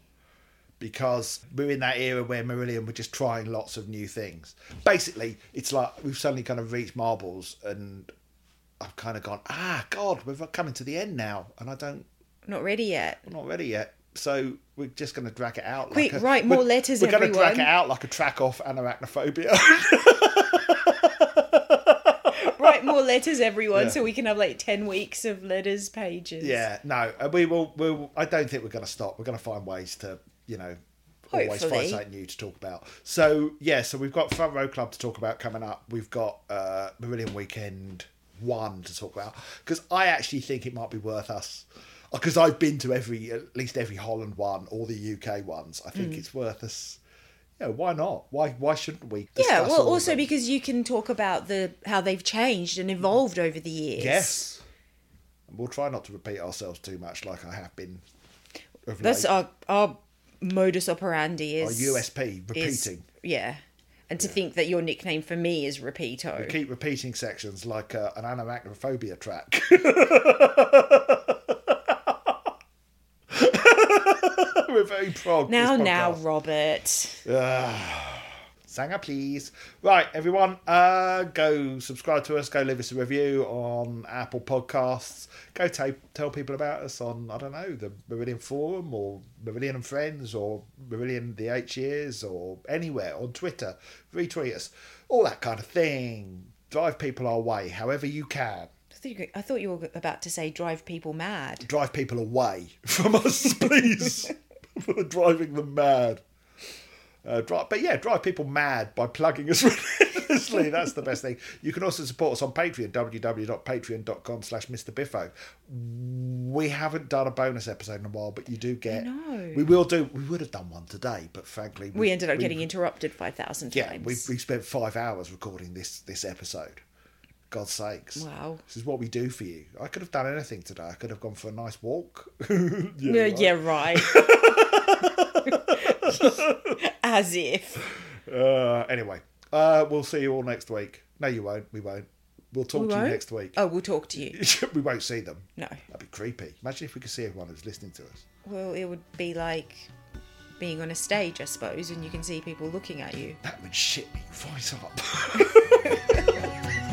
Because we're in that era where Marillion were just trying lots of new things. Basically, it's like we've suddenly kind of reached marbles and I've kind of gone, ah, God, we're coming to the end now. And I don't
Not ready yet.
Not ready yet. So we're just going to drag it out.
Quick,
like a,
write more letters,
We're going to drag it out like a track off Anoraknophobia. <laughs>
Write more letters, everyone,
Yeah.
so we can have like 10 weeks of letters pages.
yeah, no, uh, we will. We'll, I don't think we're going to stop. We're going to find ways to, you know, always find
Hopefully.
something new to talk about. So yeah, so we've got Front Row Club to talk about coming up. We've got uh, Marillion Weekend one to talk about because I actually think it might be worth us. Because I've been to every, at least every Holland one, or the UK ones. I
Mm.
think it's worth us. Yeah, why not? Why why shouldn't we?
Yeah, well, also because you can talk about the how they've changed and evolved over the years.
Yes. And We'll try not to repeat ourselves too much like I have been.
That's
late.
our our modus operandi
Our
is
USP,
is-
repeating.
yeah. And to think that your nickname for me is Repeato.
Keep repeating sections like uh, an Anoraknophobia track. <laughs> We're very prog.
now,
this
now. Robert.
Sanger, please. Right, everyone, uh, go subscribe to us. Go leave us a review on Apple Podcasts. Go ta- tell people about us on, I don't know, the Marillion Forum or Marillion and Friends or Marillion the H Years or anywhere on Twitter. Retweet us. All that kind of thing. Drive people our way, however you can.
I thought, you, I thought you were about to say drive people mad.
Drive people away <laughs> from us, please. <laughs> For driving them mad. Uh, drive, but yeah, drive people mad by plugging us <laughs> relentlessly. That's the best thing. You can also support us on Patreon, www.patreon.com slash Mr. Biffo. We haven't done a bonus episode in a while, but you do get...
know.
We will do... We would have done one today, but frankly...
We ended up
we-
getting interrupted 5,000
Yeah,
times.
we, we spent five hours recording this this episode. God's sakes.
Wow.
This is what we do for you. I could have done anything today. I could have gone for a nice walk. <laughs>
Yeah,
right.
yeah, right. <laughs> <laughs> As if.
Uh, anyway, uh, we'll see you all next week. No, you won't. We won't. We'll talk
We
to
won't?
you next week.
Oh, we'll talk to you. <laughs>
we won't see them.
No.
That'd be creepy. Imagine if we could see everyone who's listening to us.
Well, it would be like being on a stage, I suppose, and you can see people looking at you.
That would shit me right up. <laughs>